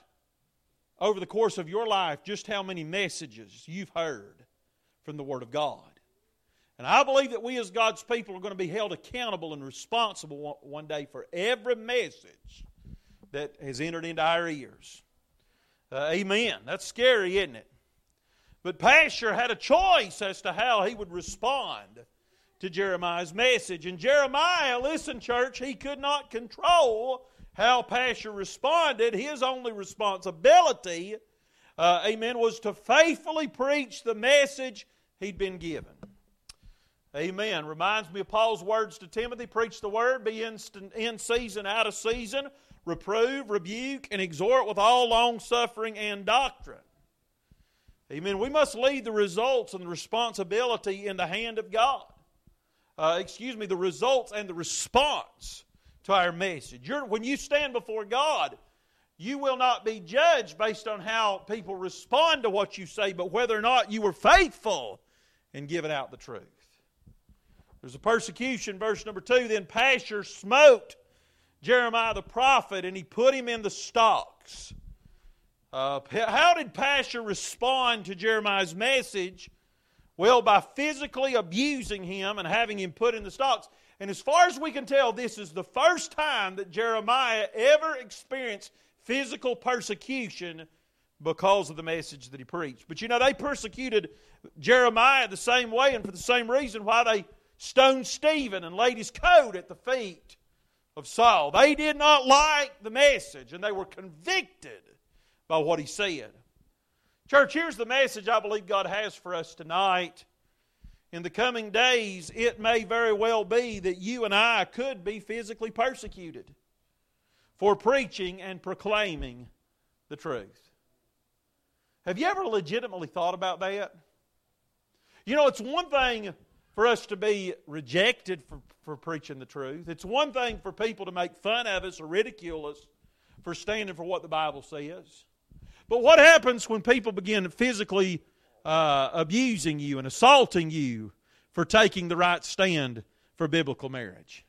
over the course of your life just how many messages you've heard from the Word of God. And I believe that we as God's people are going to be held accountable and responsible one day for every message that has entered into our ears. Uh, amen. That's scary, isn't it? But Pashur had a choice as to how he would respond to Jeremiah's message. And Jeremiah, listen, church, he could not control how Pashur responded, his only responsibility, uh, amen, was to faithfully preach the message he'd been given. Amen. Reminds me of Paul's words to Timothy preach the word, be in, in season, out of season, reprove, rebuke, and exhort with all long suffering and doctrine. Amen. We must leave the results and the responsibility in the hand of God. Uh, excuse me, the results and the response to our message. You're, when you stand before God, you will not be judged based on how people respond to what you say, but whether or not you were faithful in giving out the truth. There's a persecution, verse number two. Then Pashur smote Jeremiah the prophet and he put him in the stocks. Uh, how did Pashur respond to Jeremiah's message? Well, by physically abusing him and having him put in the stocks. And as far as we can tell, this is the first time that Jeremiah ever experienced physical persecution because of the message that he preached. But you know, they persecuted Jeremiah the same way and for the same reason why they stoned Stephen and laid his coat at the feet of Saul. They did not like the message and they were convicted by what he said. Church, here's the message I believe God has for us tonight. In the coming days, it may very well be that you and I could be physically persecuted for preaching and proclaiming the truth. Have you ever legitimately thought about that? You know, it's one thing for us to be rejected for, for preaching the truth. It's one thing for people to make fun of us or ridicule us for standing for what the Bible says. But what happens when people begin to physically uh, abusing you and assaulting you for taking the right stand for biblical marriage?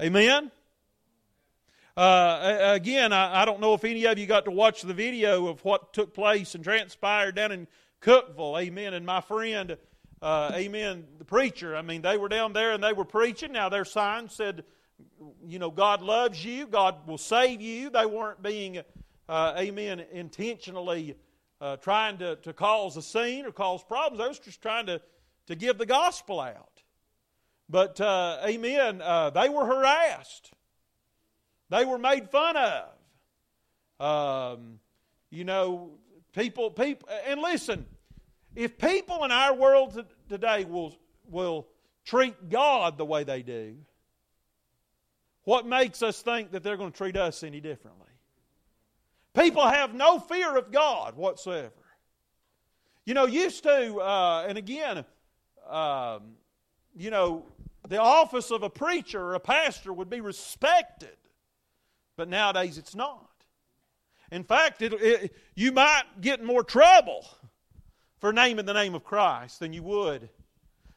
Amen? Uh, again, I, I, don't know if any of you got to watch the video of what took place and transpired down in Cookeville. Amen. And my friend, uh, amen, the preacher, I mean, they were down there and they were preaching. Now, their sign said, you know, God loves you, God will save you. They weren't being, uh, amen, intentionally uh, trying to, to cause a scene or cause problems. They was just trying to, to give the gospel out. But, uh, amen, uh, they were harassed. They were made fun of. Um, you know, people, people, and listen, if people in our world today will, will treat God the way they do, what makes us think that they're going to treat us any differently? People have no fear of God whatsoever. You know, used to, uh, and again, um, you know, the office of a preacher or a pastor would be respected. But nowadays it's not. In fact, it, it, you might get in more trouble for naming the name of Christ than you would.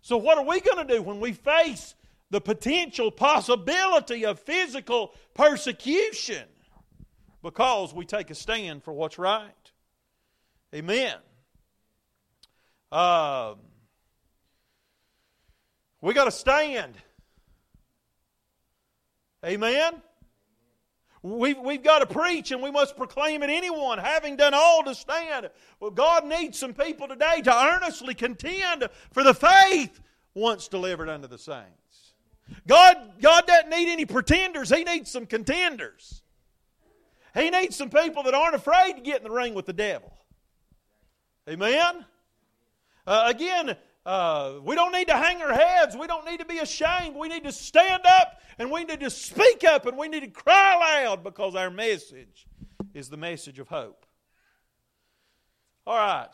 So, what are we going to do when we face the potential possibility of physical persecution because we take a stand for what's right? Amen. Um, we got to stand. Amen. We've, we've got to preach and we must proclaim it anyone, having done all to stand. Well, God needs some people today to earnestly contend for the faith once delivered unto the saints. God, God doesn't need any pretenders, He needs some contenders. He needs some people that aren't afraid to get in the ring with the devil. Amen? Uh, again, uh, we don't need to hang our heads. We don't need to be ashamed. We need to stand up and we need to speak up and we need to cry loud because our message is the message of hope. All right.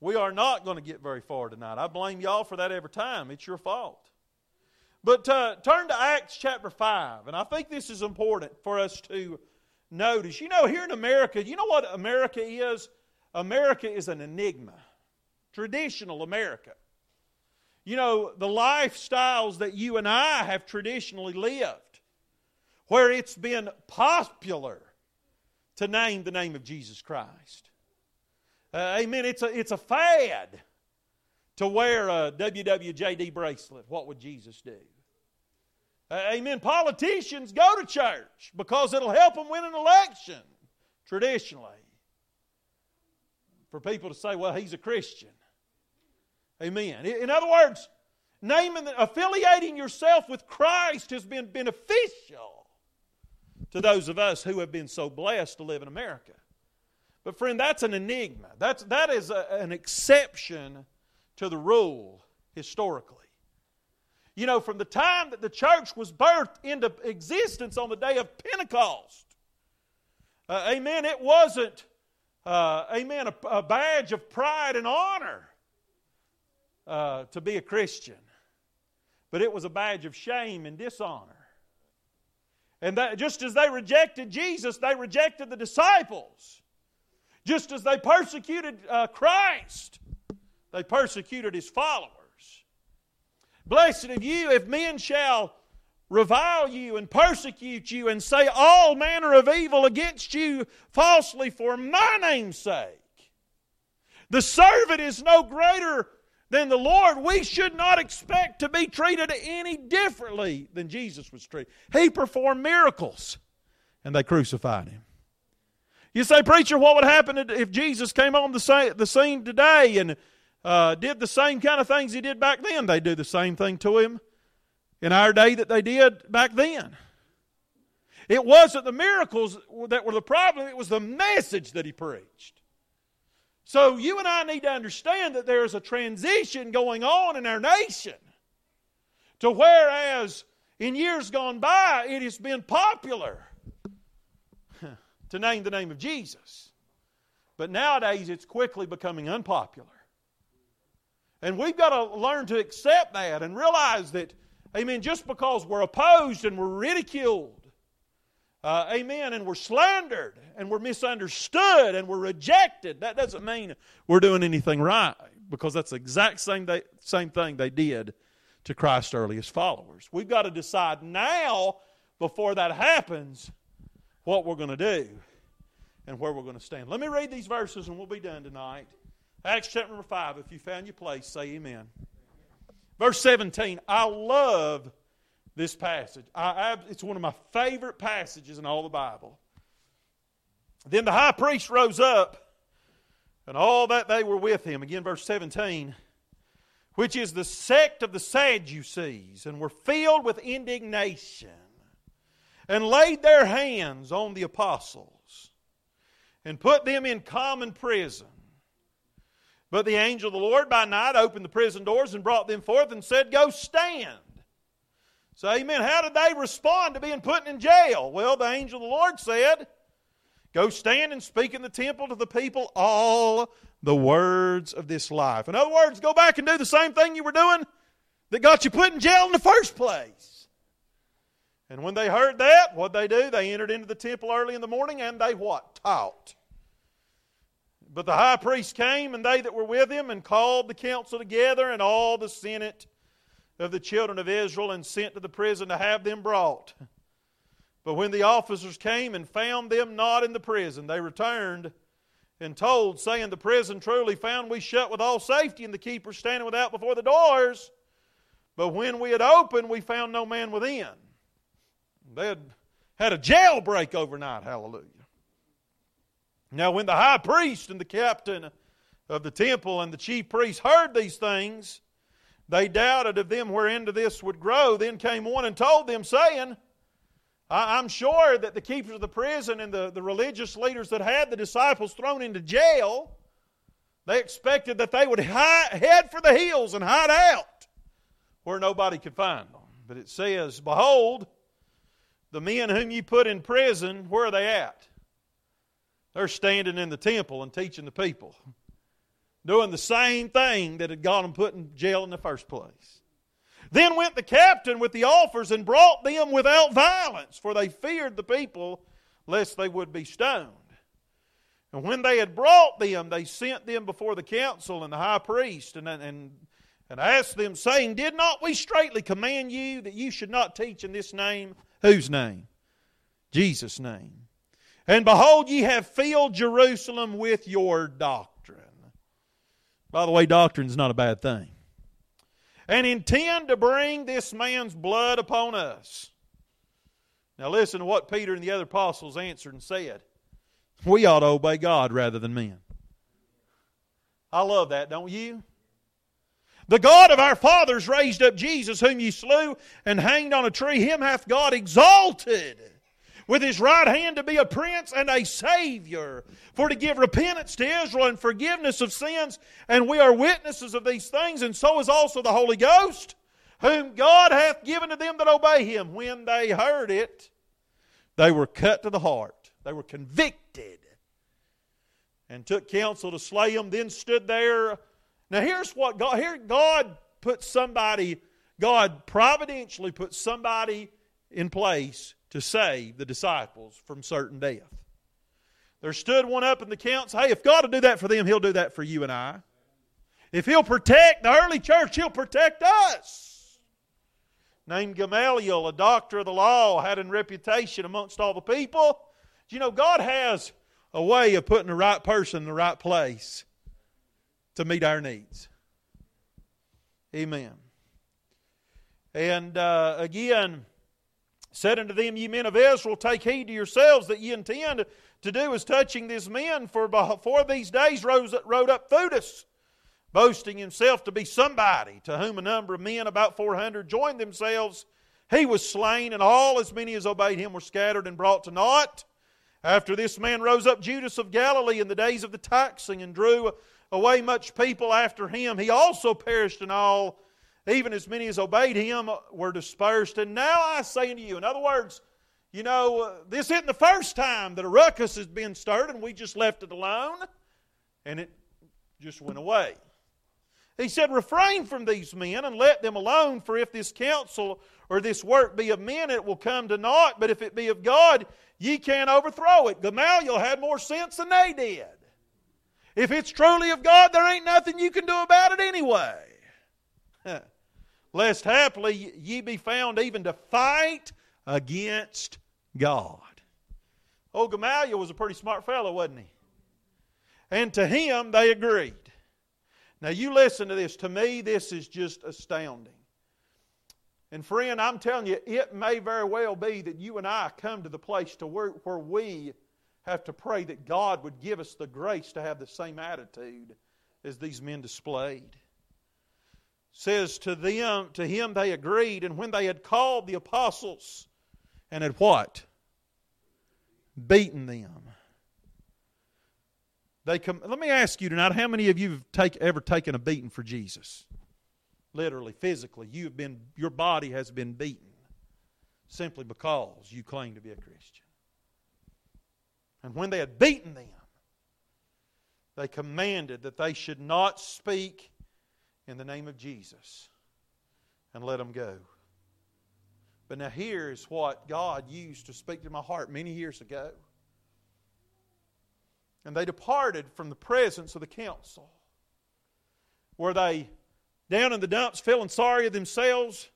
We are not going to get very far tonight. I blame y'all for that every time. It's your fault. But uh, turn to Acts chapter 5, and I think this is important for us to notice. You know, here in America, you know what America is? America is an enigma traditional America. You know, the lifestyles that you and I have traditionally lived, where it's been popular to name the name of Jesus Christ. Uh, amen. It's a, it's a fad to wear a WWJD bracelet. What would Jesus do? Uh, amen. Politicians go to church because it'll help them win an election, traditionally. For people to say, well, he's a Christian. Amen. In other words, naming, affiliating yourself with Christ has been beneficial to those of us who have been so blessed to live in America. But, friend, that's an enigma. That's, that is a, an exception to the rule historically. You know, from the time that the church was birthed into existence on the day of Pentecost, uh, amen, it wasn't, uh, amen, a, a badge of pride and honor uh, to be a Christian, but it was a badge of shame and dishonor. And that, just as they rejected Jesus, they rejected the disciples. Just as they persecuted uh, Christ, they persecuted his followers. Blessed of you if men shall revile you and persecute you and say all manner of evil against you falsely for my name's sake. The servant is no greater than the Lord, we should not expect to be treated any differently than Jesus was treated. He performed miracles, and they crucified him. You say, Preacher, what would happen if Jesus came on the scene today and uh, did the same kind of things he did back then, they do the same thing to him in our day that they did back then. It wasn't the miracles that were the problem, it was the message that he preached. So you and I need to understand that there's a transition going on in our nation to whereas in years gone by it has been popular (laughs) to name the name of Jesus. But nowadays it's quickly becoming unpopular. And we've got to learn to accept that and realize that, amen, just because we're opposed and we're ridiculed, uh, amen, and we're slandered and we're misunderstood and we're rejected, that doesn't mean we're doing anything right because that's the exact same, they, same thing they did to Christ's earliest followers. We've got to decide now, before that happens, what we're going to do and where we're going to stand. Let me read these verses and we'll be done tonight. Acts chapter number 5, if you found your place, say amen. Verse 17, I love this passage. I, it's one of my favorite passages in all the Bible. Then the high priest rose up, and all that they were with him. Again, verse 17 which is the sect of the Sadducees, and were filled with indignation, and laid their hands on the apostles, and put them in common prison. But the angel of the Lord by night opened the prison doors and brought them forth and said, Go stand. So, amen. How did they respond to being put in jail? Well, the angel of the Lord said, Go stand and speak in the temple to the people all the words of this life. In other words, go back and do the same thing you were doing that got you put in jail in the first place. And when they heard that, what they do? They entered into the temple early in the morning and they what? Taught. But the high priest came and they that were with him and called the council together and all the senate of the children of Israel and sent to the prison to have them brought. But when the officers came and found them not in the prison, they returned and told, saying, The prison truly found we shut with all safety, and the keepers standing without before the doors. But when we had opened, we found no man within. They had had a jailbreak overnight, hallelujah. Now, when the high priest and the captain of the temple and the chief priests heard these things, they doubted of them whereinto this would grow. Then came one and told them, saying, I'm sure that the keepers of the prison and the, the religious leaders that had the disciples thrown into jail, they expected that they would hide, head for the hills and hide out where nobody could find them. But it says, Behold, the men whom you put in prison, where are they at? They're standing in the temple and teaching the people, doing the same thing that had got them put in jail in the first place. Then went the captain with the offers and brought them without violence, for they feared the people lest they would be stoned. And when they had brought them, they sent them before the council and the high priest and, and, and asked them, saying, Did not we straightly command you that you should not teach in this name? Whose name? Jesus' name. And behold, ye have filled Jerusalem with your doctrine. By the way, doctrine is not a bad thing and intend to bring this man's blood upon us. Now, listen to what Peter and the other apostles answered and said. We ought to obey God rather than men. I love that, don't you? The God of our fathers raised up Jesus, whom ye slew and hanged on a tree. Him hath God exalted with his right hand to be a prince and a savior, for to give repentance to Israel and forgiveness of sins. And we are witnesses of these things, and so is also the Holy Ghost, whom God hath given to them that obey him. When they heard it, they were cut to the heart, they were convicted, and took counsel to slay him, then stood there. Now, here's what God, here God put somebody, God providentially put somebody in place to save the disciples from certain death. There stood one up in the council. Hey, if God will do that for them, He'll do that for you and I. If He'll protect the early church, He'll protect us. Named Gamaliel, a doctor of the law, had a reputation amongst all the people. You know, God has a way of putting the right person in the right place to meet our needs. Amen. And uh, again, said unto them, Ye men of Israel, take heed to yourselves that ye intend to do as touching these men, for before these days rose, rode up Theudas, boasting himself to be somebody, to whom a number of men, about 400, joined themselves. He was slain, and all as many as obeyed him were scattered and brought to naught. After this man rose up Judas of Galilee in the days of the taxing and drew away much people after him. He also perished, and all, even as many as obeyed him, were dispersed. And now I say unto you, in other words, you know, uh, this isn't the first time that a ruckus has been stirred, and we just left it alone, and it just went away. He said, Refrain from these men and let them alone, for if this counsel or this work be of men, it will come to naught. But if it be of God, ye can't overthrow it. Gamaliel had more sense than they did. If it's truly of God, there ain't nothing you can do about it anyway. (laughs) Lest haply ye be found even to fight against God. Old Gamaliel was a pretty smart fellow, wasn't he? And to him they agreed. Now, you listen to this. To me, this is just astounding. And, friend, I'm telling you, it may very well be that you and I come to the place to where, where we have to pray that God would give us the grace to have the same attitude as these men displayed. Says to them, to him they agreed, and when they had called the apostles and had what? Beaten them. They come, let me ask you tonight how many of you have take, ever taken a beating for Jesus? Literally, physically. You have been, your body has been beaten simply because you claim to be a Christian. And when they had beaten them, they commanded that they should not speak in the name of Jesus and let them go. But now, here's what God used to speak to my heart many years ago. And they departed from the presence of the council. Were they down in the dumps feeling sorry of themselves?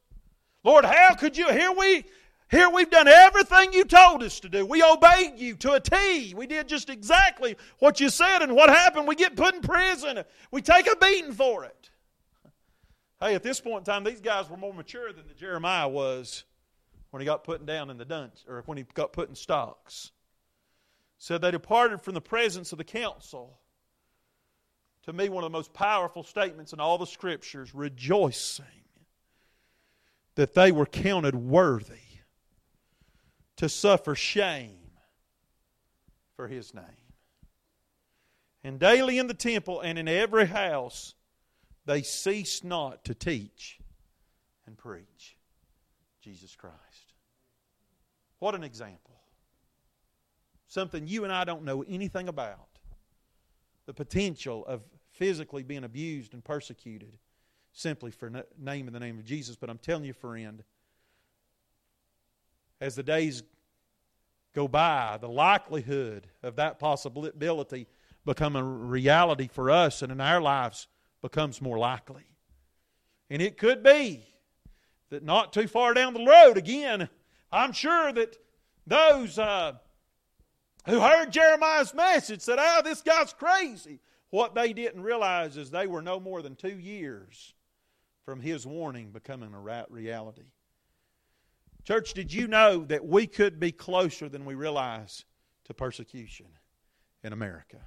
Lord, how could you? Here we here we've done everything you told us to do. We obeyed you to a T. We did just exactly what you said, and what happened? We get put in prison. We take a beating for it. Hey, at this point in time, these guys were more mature than the Jeremiah was when he got put down in the dungeon, or when he got put in stocks said they departed from the presence of the council. To me, one of the most powerful statements in all the scriptures, rejoicing that they were counted worthy to suffer shame for his name. And daily in the temple and in every house they cease not to teach and preach Jesus Christ. What an example something you and I don't know anything about the potential of physically being abused and persecuted simply for name in the name of Jesus. But I'm telling you, friend, as the days go by, the likelihood of that possibility becoming a reality for us and in our lives becomes more likely. And it could be that not too far down the road, again, I'm sure that those uh, who heard Jeremiah's message said, Ah, this guy's crazy. What they didn't realize is they were no more than two years from his warning becoming a reality. Church, did you know that we could be closer than we realize to persecution in America?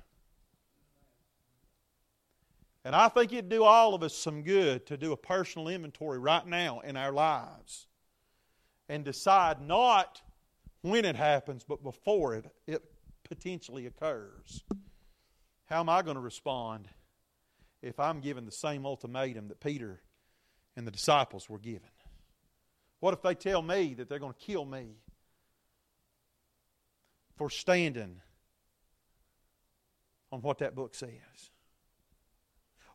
And I think it'd do all of us some good to do a personal inventory right now in our lives and decide not when it happens, but before it, it potentially occurs. How am I going to respond if I'm given the same ultimatum that Peter and the disciples were given? What if they tell me that they're going to kill me for standing on what that book says?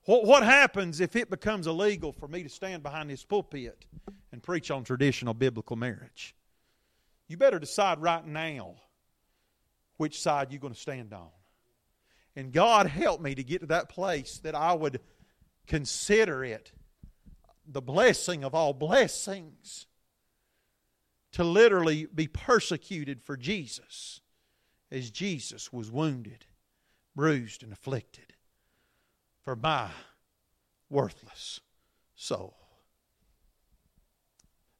What, what happens if it becomes illegal for me to stand behind this pulpit and preach on traditional biblical marriage? You better decide right now which side you're going to stand on. And God help me to get to that place that I would consider it the blessing of all blessings to literally be persecuted for Jesus as Jesus was wounded, bruised, and afflicted for my worthless soul.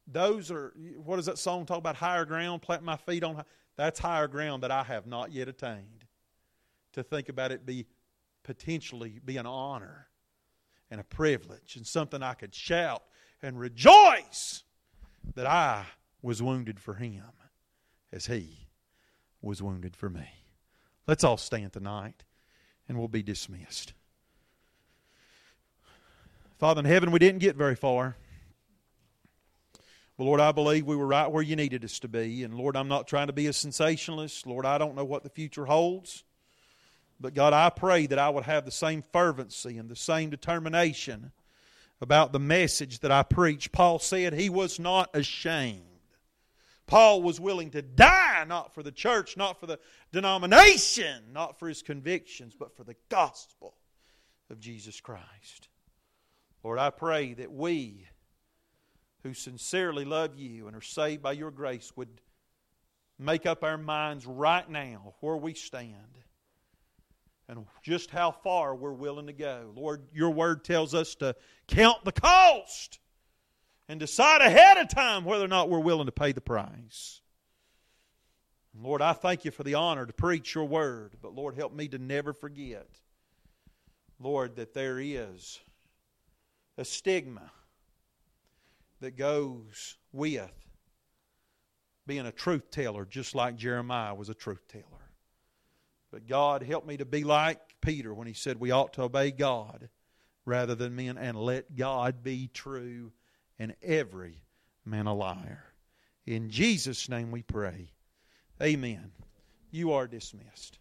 Those are, what does that song talk about? Higher ground, plant my feet on. That's higher ground that I have not yet attained. To think about it be potentially be an honor and a privilege and something I could shout and rejoice that I was wounded for him as he was wounded for me. Let's all stand tonight and we'll be dismissed. Father in heaven, we didn't get very far. But Lord, I believe we were right where you needed us to be. And Lord, I'm not trying to be a sensationalist. Lord, I don't know what the future holds. But God, I pray that I would have the same fervency and the same determination about the message that I preach. Paul said he was not ashamed. Paul was willing to die not for the church, not for the denomination, not for his convictions, but for the gospel of Jesus Christ. Lord, I pray that we who sincerely love you and are saved by your grace would make up our minds right now where we stand and just how far we're willing to go. Lord, your word tells us to count the cost and decide ahead of time whether or not we're willing to pay the price. Lord, I thank you for the honor to preach your word, but Lord, help me to never forget, Lord, that there is a stigma that goes with being a truth teller, just like Jeremiah was a truth teller. But God, help me to be like Peter when he said we ought to obey God rather than men and let God be true and every man a liar. In Jesus' name we pray. Amen. You are dismissed.